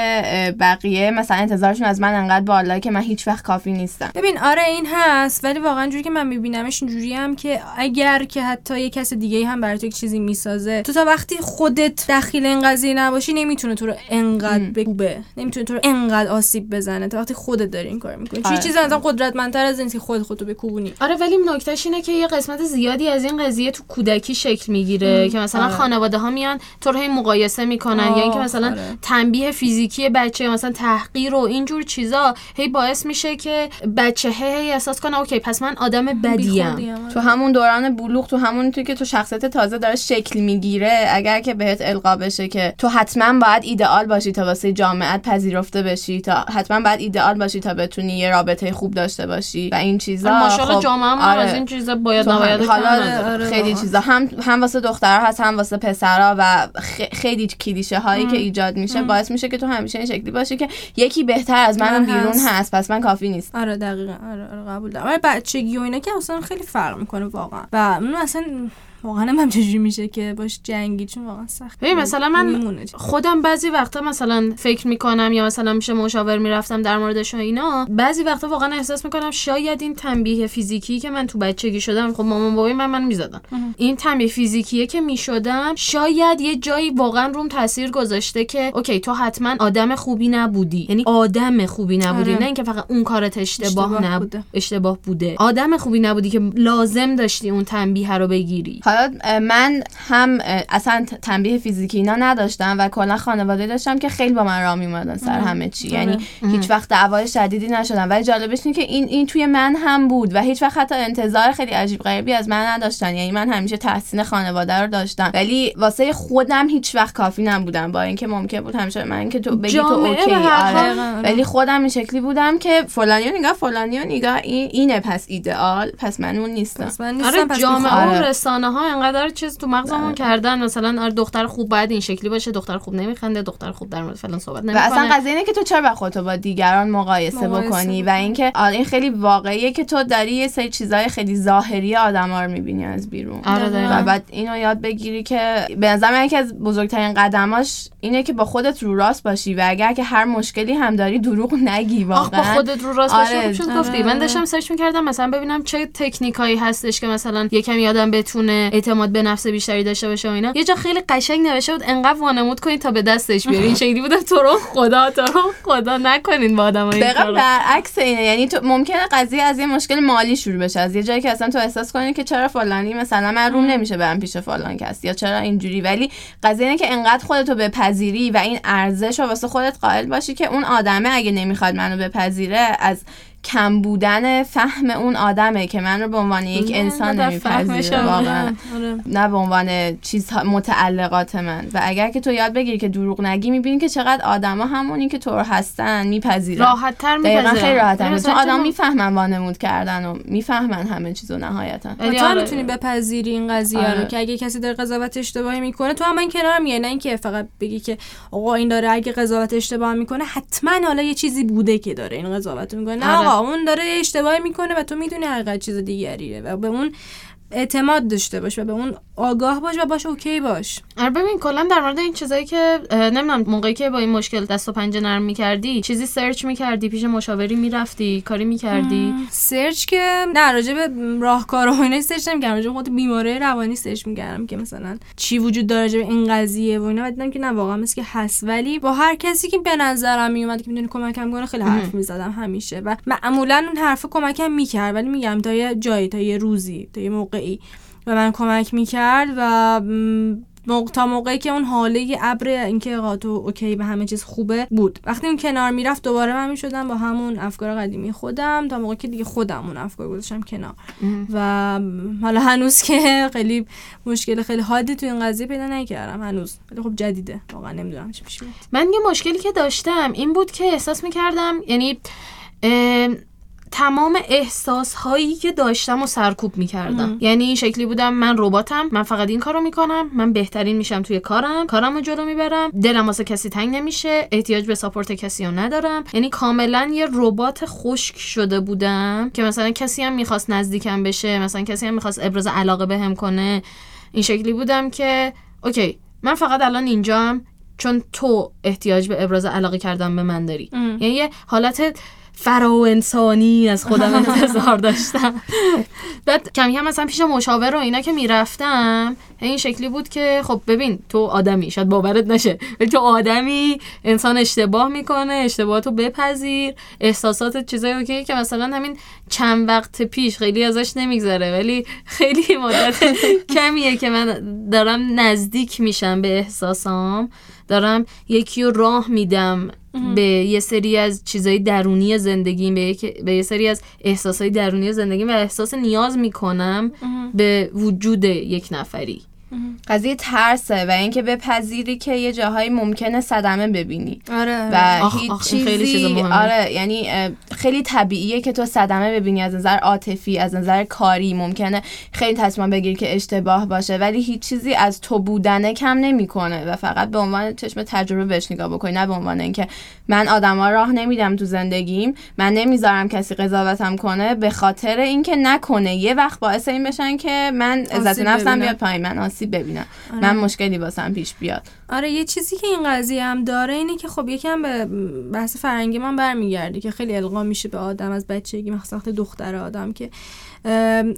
بقیه مثلا انتظارشون از من انقدر بالا که من هیچ وقت کافی نیستم. ببین آره این هست ولی واقعا جوری که من میبینمش اینجوری هم که اگر که حتی یه کس دیگه هم برای تو یک چیزی می‌سازه تو تا وقتی خودت دخیل این قضیه نباشی نمی‌تونه تو رو انقدر بگوبه نمی‌تونه تو رو انقدر آسیب بزنه. تا وقتی خودت داری این کار می‌کنی. چه آره. چیزی مثلا قدرتمندتر از این که خود خودتو بکوبونی. آره ولی نکتهش اینه که یه قسمت زیادی از این قضیه تو کودکی شکل می‌گیره که مثلا آره. خانواده ها میان تو رو هی مقایسه می‌کنن. یا اینکه آه، مثلا آره. تنبیه فیزیکی بچه مثلا تحقیر و اینجور چیزا هی باعث میشه که بچه هی احساس کنه اوکی پس من آدم بدیم. تو همون دوران بلوغ تو همون توی که تو شخصیت تازه داره شکل می‌گیره اگر که بهت القا بشه که تو حتما باید ایدئال باشی تا واسه جامعت پذیرفته بشی تا حتما باید ایدئال باشی تا بتونی یه رابطه خوب داشته باشی و این چیزا ماشاءالله خب، جامعه هم آره. از این چیزا باید هم- نباید حالا. آره، خیلی. چیزا هم هم واسه دخترها هست هم واسه پسرها و خ- خیلی کلیشه هایی که ایجاد میشه باعث میشه که تو همیشه این شکلی باشی که یکی بهتر از من من بیرون هست. هست پس من کافی نیست. آره دقیقا. آره, آره قبول دارم. آره بچگی و اینا که اصلا خیلی فرق می‌کنه واقعا. و اون اصلا واقعا هم چجوری میشه که باش جنگی چون واقعا سخت ببین مثلا من. خودم بعضی وقتا مثلا فکر می‌کنم یا مثلا میشه مشاور می‌رفتم در موردش و اینا بعضی وقتا واقعا احساس می‌کنم شاید این تنبیه فیزیکی که من تو بچگی شدم خب مامان بابای من من می‌زدن این تنبیه فیزیکیه که می‌شدم شاید یه جایی واقعا روم تاثیر گذاشته که اوکی تو حتما آدم خوبی نبودی یعنی آدم خوبی نبودی آره. نه اینکه فقط اون کارت اشتباه, اشتباه نب... بوده. اشتباه بوده آدم خوبی نبودی که لازم داشتی اون تنبیه رو بگیری حالا من هم اصلا تنبیه فیزیکی اینا نداشتم و کلا خانواده داشتم که خیلی با من راه میومدن سر همه چی. یعنی هیچ وقت دعوای شدیدی نشدم. ولی جالبش اینه که این این توی من هم بود و هیچ وقت حتی انتظار خیلی عجیب غریبی از من نداشتن. یعنی من همیشه تحسین خانواده رو داشتم. ولی واسه خودم هیچ وقت کافی نبودم. با اینکه ممکن بود همیشه من که تو بگی تو اوکی. آره. ولی خودم این شکلی بودم که فلانی رو نگاه فلانی رو نگاه این اینه پس ایدئال. پس من اون نیستم. پس من نیستم آره پس جامعه آره. رسانه ها انقدر چیز تو مغزمون کردن. مثلا آره دختر خوب باید این شکلی باشه دختر خوب نمیخنده دختر خوب در مورد فلان صحبت و نمی‌کنه. اصلا قضیه اینه که تو چرا با خودتو با دیگران مقایسه, مقایسه بکنی و اینکه آره این خیلی واقعیه که تو داری یه سری چیزای خیلی ظاهری آدما رو می‌بینی از بیرون. آره و. بعد اینو یاد بگیری که به نظر من یکی از بزرگترین قدماش اینه که با خودت رو راست باشی و اگر که هر مشکلی هم داری دروغ نگی آخ با واقعا. خودت رو راست باشی؟ آره، خوب شد آره، گفتی؟ من. داشتم سرچ می‌کردم مثلا ببینم چه تکنیکایی هستش که مثلا یکم یادم بتونه. اعتماد به نفس بیشتری داشته باشه و اینا. یه جا خیلی قشنگ نوشته بود انقدر وانمود کنید تا به دستش بیاری این شکلی بوده تو رو خدا تو رو خدا نکنین با آدم این دقیقا. برعکس اینه. یعنی تو ممکنه قضیه از یه مشکل مالی شروع بشه. از یه جایی که اصلا تو احساس کنی که چرا فلانی مثلا من روم نمیشه برم پیش فلان کس یا چرا اینجوری. ولی قضیه اینه که انقدر خودتو بپذیری و این ارزش رو واسه خودت قائل باشی که اون آدمه اگه نمی‌خواد منو بپذیره از کم بودن فهم اون آدمه که من رو به عنوان یک انسان نمیپذیره واقعا. آره. نه به عنوان چیزها متعلقات من. و اگر که تو یاد بگیری که دروغ نگی می‌بینی که چقدر آدما همونی که تو رو هستن میپذیرن. راحت تر دقیقا خیلی راحت یعنی چون آدم می‌فهمن وانمود کردن و می‌فهمن همه چیزو نهایتا. ولی تو هم آره. می‌تونی بپذیری این قضیه آره. رو که اگه کسی داره قضاوت اشتباهی می‌کنه تو هم این کنار میای نه اینکه فقط بگی که آقا این داره اگه قضاوت اشتباه می‌کنه حتما حالا یه چیزی بوده که داره این قضاوت می‌کنه. نه آره. اون داره اشتباهی می‌کنه و تو می‌دونی حقیقت چیز دیگریه و به اون اعتماد داشته باش و به اون آگاه باش و باش okay باش. آره ببین کلا در مورد این چیزایی که نمی‌دونم موقعی که با این مشکل دست و پنجه نرم می‌کردی چیزی search می‌کردی پیش مشاوری می‌رفتی کاری می‌کردی؟ search که نه راجع به راهکار و اینا search نمی‌کردم راجع به خود بیماری روانی search می‌کردم که مثلا چی وجود داره راجع به این قضیه و اینا. دیدم که نه واقعا مثل که هست. ولی با هر کسی که به نظرم میومد که می‌دونی کمکم کنه خیلی حرف می‌زدم همیشه. و معمولا اون حرف کمکم می‌کرد. ولی میگم تا یه جایی تا یه روزی تا یه موقعی و من کمک می‌کرد و م، موق- تا موقعی که اون حاله ابر اینکه آقا تو اوکی به همه چیز خوبه بود. وقتی اون کنار می‌رفت دوباره من می‌شدم با همون افکار قدیمی خودم تا موقعی که دیگه خودم اون افکار گذاشتم کنار. و حالا هنوز که خیلی مشکل خیلی حادی تو این قضیه پیدا نکردم. هنوز. ولی خب جدیده. واقعا نمی‌دونم چی پیش من یه مشکلی که داشتم این بود که احساس می‌کردم یعنی ام، تمام احساس هایی که داشتم و سرکوب می‌کردم. یعنی این شکلی بودم من رباتم من فقط این کارو می‌کنم من بهترین میشم توی کارم کارم رو جلو می‌برم دلم واسه کسی تنگ نمیشه احتیاج به ساپورت کسی رو ندارم. یعنی کاملا یه ربات خشک شده بودم که مثلا کسی هم می‌خواست نزدیکم بشه مثلا کسی هم می‌خواست ابراز علاقه بهم کنه. این شکلی بودم که اوکی من فقط الان اینجام چون تو احتیاج به ابراز علاقه کردن به من داری. یعنی یه حالت فرا انسانی از خودم انتظار داشتم. بعد کمی هم مثلا پیش مشاور و اینا که می‌رفتم این شکلی بود که خب ببین تو آدمی شاید باورت نشه ولی تو آدمی انسان اشتباه می‌کنه اشتباهاتو بپذیر. احساسات چیزایی اوکی که مثلا همین چند وقت پیش خیلی ازش نمیگذره ولی خیلی مدت کمیه که من دارم نزدیک میشم به احساسام. دارم یکی رو راه میدم. به یه سری از چیزای درونی زندگیم به, به یه سری از احساسای درونی زندگیم و احساس نیاز می‌کنم به وجود یک نفری. قضیه ترسه و اینکه بپذیری که یه جاهایی ممکنه صدمه ببینی آره و آخ، هیچ آخ، این خیلی چیزی چیز مهمه. آره یعنی خیلی طبیعیه که تو صدمه ببینی از نظر عاطفی از نظر کاری ممکنه خیلی تصمیم بگیری که اشتباه باشه ولی هیچ چیزی از تو بودنه کم نمی‌کنه و فقط به عنوان چشم تجربه بهش نگاه بکنی نه به عنوان اینکه من آدما راه نمیدم تو زندگیم من نمی‌ذارم کسی قضاوتم کنه به خاطر اینکه نکنه یه وقت باعث این بشن که من عزت نفسم. بیاد پایین من آسیب ببینم. من مشکلی واسم پیش بیاد. آره یه چیزی که این قضیه هم داره اینه که خب یکم به بحث فرنگی من برمیگرده که خیلی القا میشه به آدم از بچگی مخصوصا دختر آدم که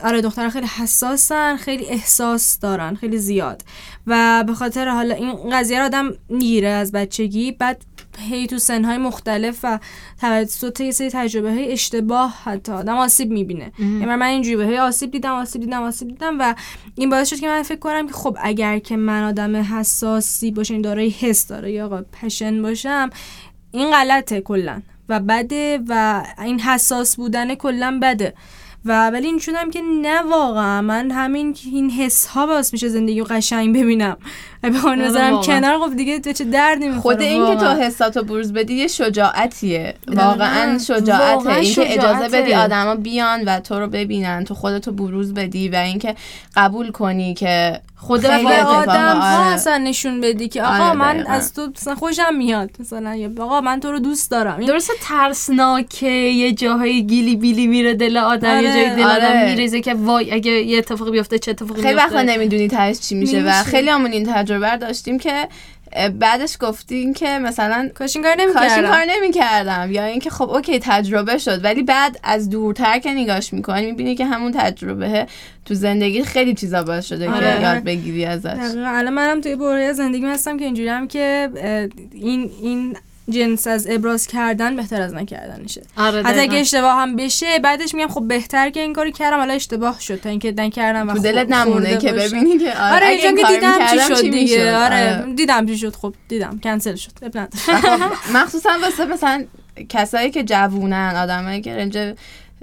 آره دخترها خیلی حساسن خیلی احساس دارن خیلی زیاد. و به خاطر حالا این قضیه رو آدم می‌گیره از بچگی بعد هی تو سنهای مختلف و توسط یه سری تجربه های اشتباه حتی آدم آسیب می‌بینه. یعنی من اینجوری به هی آسیب دیدم آسیب دیدم آسیب دیدم و این باعث شد که من فکر کنم که خب اگر که من آدم حساسی باشم دارای حس داره یا آقا پشن باشم این غلطه کلا و بده و این حساس بودن کلا بده. و ولی این شدم که نه واقعا. من همین این حس ها باعث میشه زندگی رو قشنگ ببینم. به اون واقعا. کنار خب دیگه تو چه دردی می‌خوره. خود این که تو حساتو بروز بدی یه شجاعتیه. واقعا شجاعته. واقعا اینکه اجازه شجاعته. بدی آدما بیان و تو رو ببینن تو خودتو بروز بدی و اینکه قبول کنی که خود آدم ها آره. اصلا نشون بدی که آقا آره، من دقیقاً. از تو مثلا خوشم میاد مثلا یا آقا من تو رو دوست دارم درسته ترسناکه یه جاهای گیلی بیلی میره دل آدم یه آره، جای دل آدم آره. میریزه که وای اگه یه اتفاقی بیفته چه اتفاقی خیلی وقتا نمی‌دونی تهش چی میشه و. خیلی همون این تجربه داشتیم که بعدش گفتیم که مثلا کاش این کار نمی‌کردم. کار نمی کردم یا اینکه خب اوکی تجربه شد. ولی بعد از دورتر که نگاش می‌کنی می‌بینی که همون تجربه تو زندگی خیلی چیزا باعث شده آره، که. یاد بگیری ازش. الان منم توی بره زندگی هستم که اینجوری هم که این این جنس از ابراز کردن بهتر از نکردنشه. آره حتی اگه. اشتباه هم بشه بعدش میگم خب بهتر که این کاری کردم حالا اشتباه شد. تا اینکه نکردم و تو دلت نمونه که. ببینی که آره, آره اگه اینجا این که دیدم چی شد دیگه. می‌شد؟ آره دیدم چی شد. خب دیدم. کنسل شد. خب مخصوصا واسه مثلا کسایی که جوونن آدمایی که رنج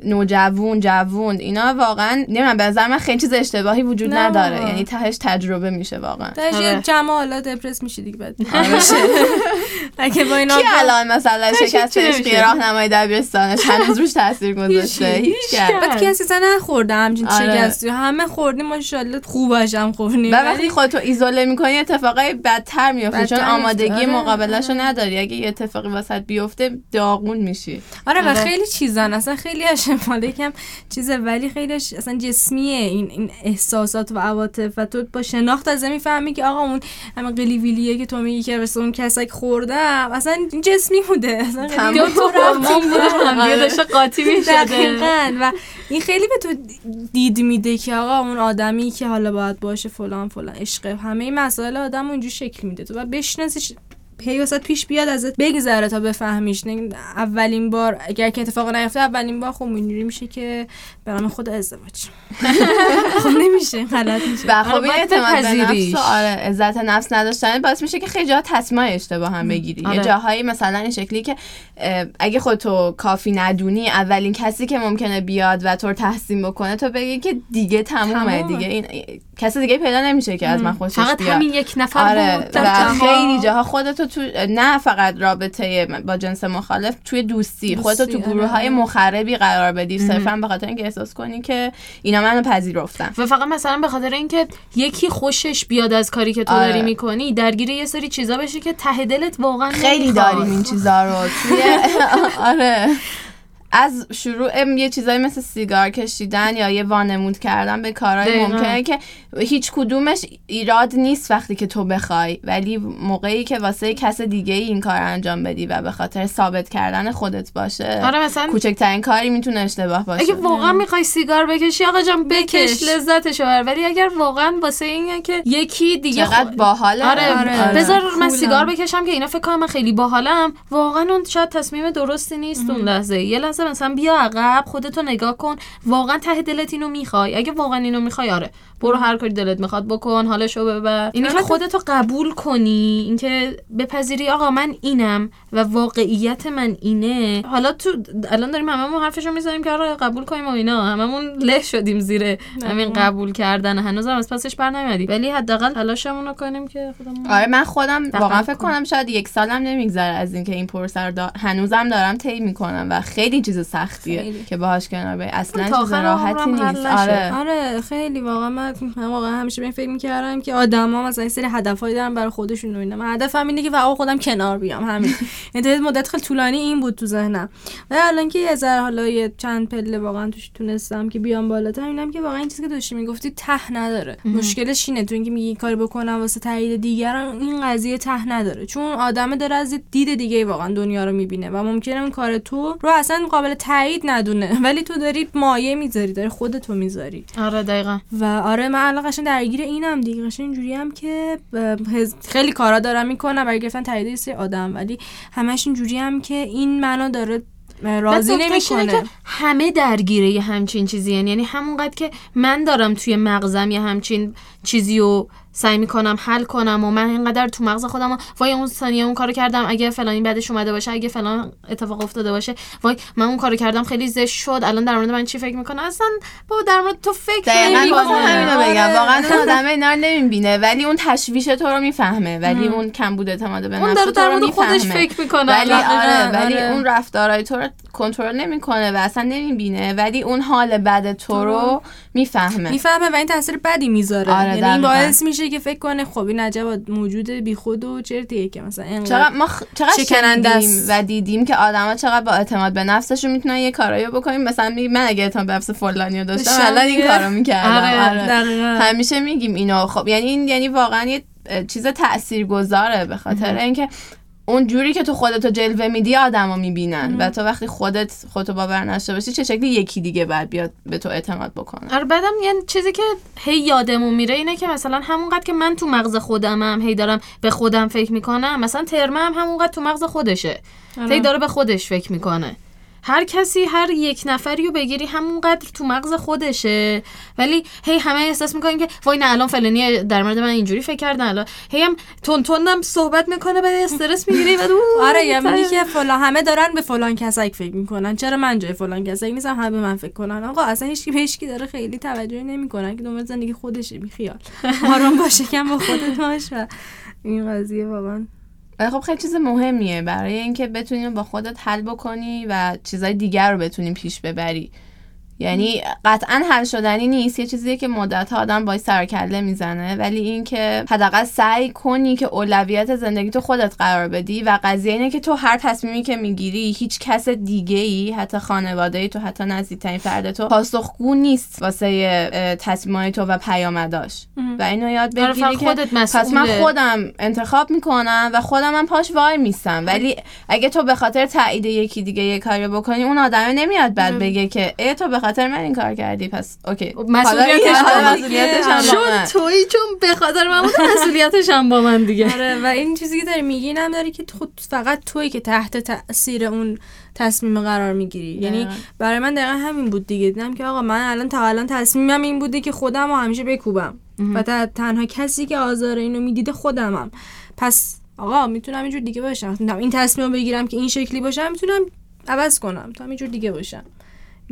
نوجوون جوون اینا واقعا نمی‌دونم به نظر من خیلی چیز اشتباهی وجود نه نداره. یعنی تهش تجربه میشه واقعا آره. یه جمع حالا دپرس میشی دیگه بعد اگه با اینا کی الان مثلا شکست عشقی. راهنمای دبیرستانش هنوز روش تاثیر گذاشته. هیچ. بعد کسی اصلا نخورده همچین آره. شکستی همه خوردیم ماشاءالله خوبش هم خوردیم وقتی خودتو ایزوله می‌کنی اتفاقای بدتر میفته چون آمادگی. آره، مقابلش رو نداری اگه یه اتفاقی واسط بیفته داغون میشی آره و آره. خیلی چیزن اصلا خیلی باشه مال یکم چیزه. ولی خیلیش اصلا جسمیه. این این احساسات و عواطف و تو با شناخت از می‌فهمی که آقا اون همه قلی ویلیه که تو میگی که مثل اون کسک خوردم اصلا این جسمی بوده. اصلا. دو نداره. هم داشته قاطی می‌شده و این خیلی به تو دید میده که آقا اون آدمی که حالا باید باشه فلان فلان عشق. همه این مسائل آدم اونجوری شکل میده. تو و بشناسیش هی واسه پیش بیاد ازت بگذره تا بفهمیش. اولین بار اگر که اتفاق نیفته اولین بار خب اینجوری میشه که به نام خود ازدواج. خب نمیشه غلط میشه. و خب آره، این اعتماد به. نفس آره عزت نفس نداشتن باعث میشه که خیلی جاها تصمیم اشتباه هم بگیری. آره. یه جاهایی مثلا این شکلی که اگه خودتو کافی ندونی اولین کسی که ممکنه بیاد و تو رو تحسین بکنه تو بگی که دیگه تمومه. دیگه این کسی دیگه پیدا نمیشه که از من خوشش فقط بیاد. همین یک نفر آره و. خیلی جاها خودتو تو نه فقط رابطه با جنس مخالف توی دوستی خودتو تو دوستی، گروه های آره. مخربی قرار بدی صرفا به خاطر اینکه احساس کنی که اینا منو پذیرفتن و فقط مثلا به خاطر اینکه یکی خوشش بیاد از کاری که تو آره. داری می‌کنی درگیر یه سری چیزا بشه که ته دلت واقعا خیلی. داریم این چیزا رو توی آره از شروع یه چیزایی مثل سیگار کشیدن یا یه وانمود کردن به کارهای دقیقاً. ممکنه که هیچ کدومش ایراد نیست وقتی که تو بخوای ولی موقعی که واسه کس دیگه ای این کار انجام بدی و به خاطر ثابت کردن خودت باشه آره مثلا کوچکترین کاری می‌تونه اشتباه باشه اگه واقعا می‌خوای سیگار بکشی آقا جان بکش بکش. لذتشو بر ولی اگر واقعا واسه اینه که یکی دیگه چقدر خو- باحاله آره, آره. بذار من. سیگار بکشم که اینا فکر کنم من خیلی باحالم واقعا اون شاید تصمیم درستی نیست اون لحظه یه لحظه مثلا بیا عقب خودتو نگاه کن. واقعا ته دلت اینو می‌خوای. اگه واقعا اینو می‌خوای آره. برو هر کاری دلت می‌خواد بکن حالشو ببر. اینی که خودتو قبول کنی. اینکه بپذیری آقا من اینم و واقعیت من اینه. حالا تو الان داریم هممون حرفشو می‌زنیم که آره قبول کنیم و اینا. هممون له شدیم زیر همین قبول کردن. هنوزم از پسش بر نمیادی. ولی حداقل تلاشمون رو کنیم که خودمون آره من خودم واقعا فکر کن. کنم شاید یک سالم نمیگذره از اینکه این پروسه رو دا... هنوزم دارم طی می‌کنم و خیلی چیز سختیه خیلی. که باهاش کنار بیای اصلا چیز راحتی نیست. آره. آره خیلی واقعا من من واقعا همیشه به این فکر می‌کردم که آدما مثلا یه سری هدفهایی دارن برای خودشون و اینا. من هدفم اینه که فقط خودم کنار بیام. همین. یعنی تا مدت خیلی طولانی این بود تو ذهنم. و الان که یه ذره حالا یه چند پله واقعا توش تونستم که بیام بالاتر اینم که واقعا این چیزی که داشتی می‌گفتی ته نداره. مشکلش اینه. تو اینکه میگی این کاری بکنم واسه تایید دیگران این قضیه ته نداره. چون آدم داره از دید دیگه واقعا دنیا رو می‌بینه و ممکنه اون کار تو رو اصلا قابل تایید ندونه. ولی تو داری مایه می‌ذاری داری خودتو می‌ذاری. آره دقیقا. و آره من الان قشنگ درگیر اینم دیگه. قشنگ اینجوری هم که خیلی کارا دارم می‌کنم. برای گرفتن تایید یه سری آدم. ولی همش اینجوری هم که این منو داره راضی نمی‌کنه. که همه درگیره یه همچین چیزی. یعنی یعنی همونقدر که من دارم توی مغزم یه همچین چیزی رو سعی می‌کنم حل کنم و من اینقدر تو مغز خودم وای اون ثانیه اون کارو کردم اگه فلانی بعدش اومده باشه اگه فلان اتفاق افتاده باشه وای من اون کارو کردم خیلی زشت شد الان در مورد من چی فکر می‌کنه اصلا بابا در مورد تو فکر نمی‌کنه. همینو بگم آره. واقعا اون آدم اینا رو نمی‌بینه ولی اون تشویش تو رو می‌فهمه ولی اون کمبود اعتماد به اون نفس داره تو در رو مورد خودش فکر می‌کنه ولی آره ولی آره. اون رفتارهای تو رو کنترل نمی‌کنه و اصلا نمی‌بینه ولی اون حال بد تو رو می‌فهمه می‌فهمه و این تاثیر بدی می‌ذاره آره، یعنی این. باعث میشه که فکر کنه خب این عجب موجود بیخود و چرتیه که مثلا چقدر ما خ... چقدر شکننده. و دیدیم که آدما چقدر با اعتماد به نفسشون می‌تونن یه کارایی بکنیم مثلا میگی من اگه اعتماد به نفس فلانی رو داشتم الان این کارو می‌کردم آره، آره. دقیقاً. همیشه میگیم اینو خب یعنی این یعنی واقعا یه چیز تاثیرگذاره به خاطر اینکه اون جوری که تو خودتو جلوه میدی آدما می‌بینن. و تو وقتی خودت خودتو باور نشته باشی چه شکلی یکی دیگه بعد بیاد به تو اعتماد بکنه؟ آره بعدم یه چیزی که هی یادمون میره اینه که مثلا همونقدر که من تو مغز خودمم هی دارم به خودم فکر می‌کنم مثلا ترمه هم همونقدر تو مغز خودشه. هی داره به خودش فکر می‌کنه. هر کسی هر یک نفری رو بگیری همونقدر تو مغز خودشه. ولی هی همه احساس می‌کنیم که وای نه الان فلانی در مورد من اینجوری فکر کردن الان. هی هم تون تونم صحبت می‌کنه بعد استرس می‌گیری بعد آره سر- که فلان همه دارن به فلان کسک فکر می‌کنن. چرا من جای فلان کسک نیستم؟ همه به من فکر کنن. آقا اصلا هیچ کی به هیچ کی داره خیلی توجهی نمی‌کنن که دنبال زندگی خودشه بی خیال آرام باشه کم با خودت باش و این قضیه واقعا خب خیلی چیز مهمیه برای اینکه بتونی با خودت حل بکنی و چیزای دیگر رو بتونی پیش ببری. یعنی قطعا حل شدنی نیست. یه چیزیه که مدت ها آدم باید سر و کله می‌زنه. ولی اینکه حداقل سعی کنی که اولویت زندگی تو خودت قرار بدی و قضیه اینه که تو هر تصمیمی که می‌گیری هیچ کس دیگه ای حتی خانواده ای تو حتی نزدیکترین فرد تو پاسخگو نیست واسه اه، تصمیمای تو و پیامداش. و اینو یاد آره، بگیری که خودت پس من. خودم انتخاب می‌کنم و خودم هم پاش وای میستم. ولی اگه تو به خاطر تایید یکی دیگه یه کاری بکنی اون آدمه نمیاد بعد بگه که ای تو به خاطر من این کار کردی پس اوکی. مسئولیتش این- من. مسئولیتش هم چون. تویی چون به خاطر من مسئولیتش هم با من دیگه. آره و این چیزی که داری میگی اینم داری که خود فقط تویی که تحت تاثیر اون تصمیم قرار می‌گیری. یعنی دقیقاً. برای من دقیقا همین بود دیگه. دیدم که آقا من الان تا الان تصمیمم این بوده که خودم رو همیشه بکوبم. و تنها کسی که آزار اینو می‌دیده خودمم. پس آقا می‌تونم اینجور دیگه باشم. این تصمیم بگیرم که این شکلی باشم. می‌تونم عوض کنم تا اینجور دیگه باشم.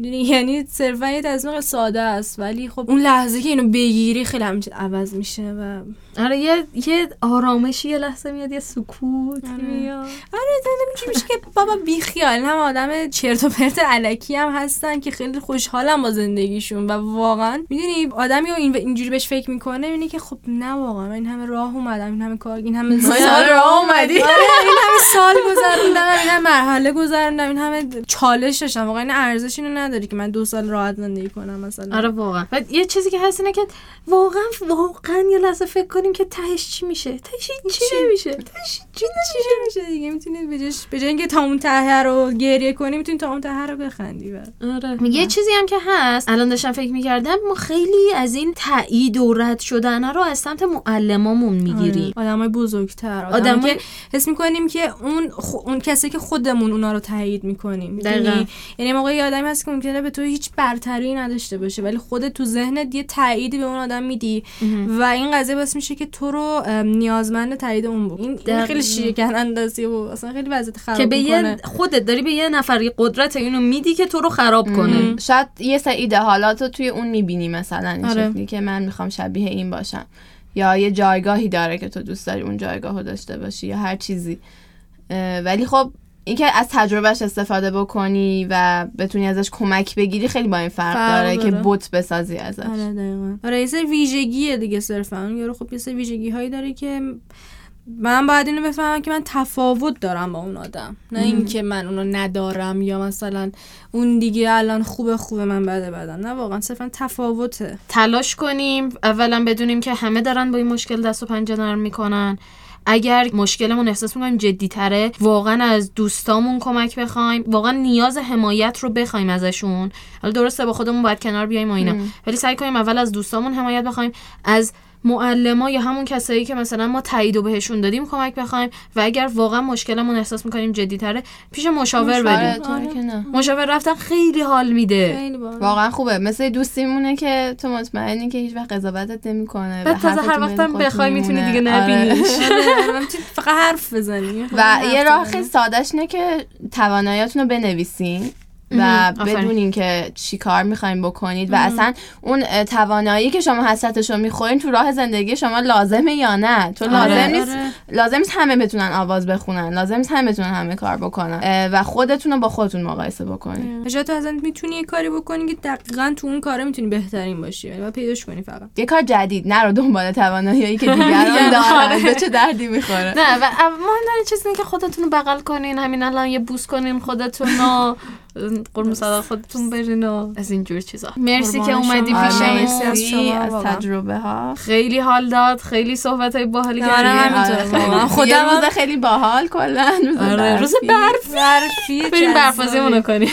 یعنی صرفا یه تصمیم ساده است ولی خب اون لحظه که اینو بگیری خیلی همین عوض میشه و آره یه یه آرامشی یه لحظه میاد یه سکوت میاد. آره زنده میشه که بابا بیخیال هم آدم چرت و پرت علکی هم هستن که خیلی خوشحالم با زندگیشون و واقعا می‌دونی آدمی این اینجوری بهش فکر می‌کنه می‌بینی که خب نه واقعا این همه راه اومدم این همه کار این همه سال راه اومدی. آره این همه سال گذروندم این همه مرحله گذروندم این همه چالش داشتم واقعا این ارزش اینو نداری که من دو سال راحت زندگی کنم مثلا. آره واقعا. و یه چیزی که هست اینه که واقعا واقعا یه لحظه فکر کنیم که تهش چی میشه. تهش چی نمیشه. تهش چی چی میشه دیگه؟ می‌تونی بجاش به جای اینکه تا اون ته رو گریه کنی می‌تونی تا اون ته رو بخندی بعد. آره. یه چیزی هم که هست. الان داشتم فکر می‌کردم ما خیلی از این تایید و رد شدن رو از سمت معلمامون می‌گیریم. آدمای بزرگتر آدمای- که حس می‌کنیم که اون خ... اون کسی که خودمون اونا رو تایید می‌کنیم. دقیقاً. یعنی موقعی یه آدمی هست که ممکنه به تو هیچ برتری نداشته باشه ولی خودت تو ذهنت یه تاییدی به اون آدم میدی و این قضیه باعث میشه که تو رو نیازمند تایید اون بود. این, این دقیقاً. خیلی شیرکن اندازی و اصلا خیلی وضعیت خراب که به یه خودت داری به یه نفر یه قدرت اینو میدی که تو رو خراب کنه. شاید یه سری ایدهالات رو توی اون می‌بینی مثلا این آره. شکلی که من می‌خوام شبیه این باشم. یا یه جایگاهی داره که تو دوست داری اون جایگاه رو داشته باشی یا هر چیزی. ولی خب اینکه از تجربهش استفاده بکنی و بتونی ازش کمک بگیری خیلی با این فرق, فرق داره, که داره. بوت بسازی ازش. آره دقیقا. آره یه سری ویژگیه دیگه صرفا. اون یارو خب یه سری ویژگی هایی داره که من باید اینو بفهمم که من تفاوت دارم با اون آدم. نه اینکه من اونو ندارم یا مثلا اون دیگه الان خوبه خوبه من بده بدم. نه واقعا صرفا تفاوته. تلاش کنیم. اولا بدونیم که همه دارن با این مشکل دست و پنجه نرم می‌کنن. اگر مشکلمون احساس می‌کنیم جدی تره واقعا از دوستامون کمک بخوایم واقعا نیاز حمایت رو بخوایم ازشون. حالا درسته با خودمون باید کنار بیایم و اینا. ولی سعی کنیم اول از دوستامون حمایت بخوایم از معلما یا همون کسایی که مثلا ما تایید و بهشون دادیم کمک بخوایم و اگر واقعا مشکلمون احساس می‌کنیم جدی تره پیش مشاور بریم. طوری که نه. مشاور رفتن خیلی حال میده. خیلی. واقعا خوبه. مثل یه دوستی مونه که تو مطمئنی که هیچ وقت قضاوتت نمی‌کنه بعد تازه هر وقتم بخوای می‌تونی دیگه آره. نبینیش آره، فقط حرف بزنی. و یه راه خیلی سادهش اینه که تواناییاتون رو بنویسین. و آفرین. بدونین که چی کار می‌خواین بکنید و اصلا اون توانایی که شما حسرتش رو می‌خورین تو راه زندگی شما لازمه یا نه؟ تو لازم آره، نیست آره. لازم نیست همه بتونن آواز بخونن لازم نیست همه بتونن همه کار بکنن. و خودتون رو با خودتون مقایسه بکنین. شاید تو اصلا می‌تونی یه کاری بکنی که دقیقا تو اون کاره می‌تونی بهترین باشی. ولی باید پیداش کنی فقط. یه کار جدید نرو دنبال توانایی که دیگران دارن. به چه دردی می‌خوره؟ نه و مهمترین چیز اینه که خودتون رو بغل کنین همین الان یه بوس کنین خودتون رو. قرم صدا خودتون برین و از اینجور چیزا مرسی که اومدی پیش مرسی از شما از. تجربه ها خیلی حال داد خیلی صحبت های باحالی کردی همینطور. واقعا. خیلی. خودم روز خیلی باحال کلا روز. برف برفی بریم برفازیمون کنیم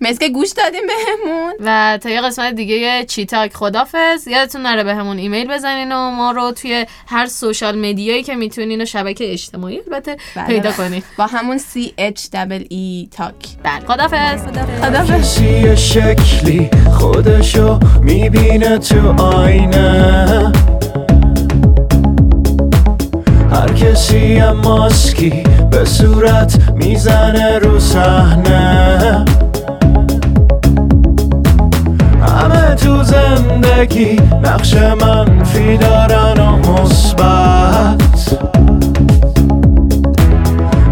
مرسی که گوش دادیم بهمون و تا یه قسمت دیگه چیتاک خدافز یادتون نره به همون ایمیل بزنین و ما رو توی هر سوشال مدیایی که می‌تونین و شبکه اجتماعی البته. پیدا کنین با همون C H E تاک بله خدافز کسی یه شکلی خودشو می‌بینه تو آینه. هر کسی ماسکی به صورت می‌زنه رو صحنه. همه تو زندگی نقش منفی دارن و مثبت.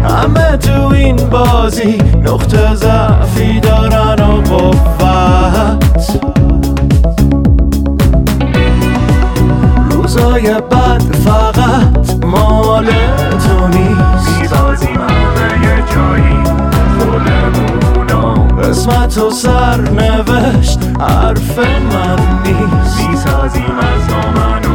همه تو این بازی نقطه ضعفی دارن و قوت. روزای بد فقط مال تو نیست. می‌سازیم همه یه جایی اسمت و سر نوشت حرف من نیست. می‌سازیم از دامن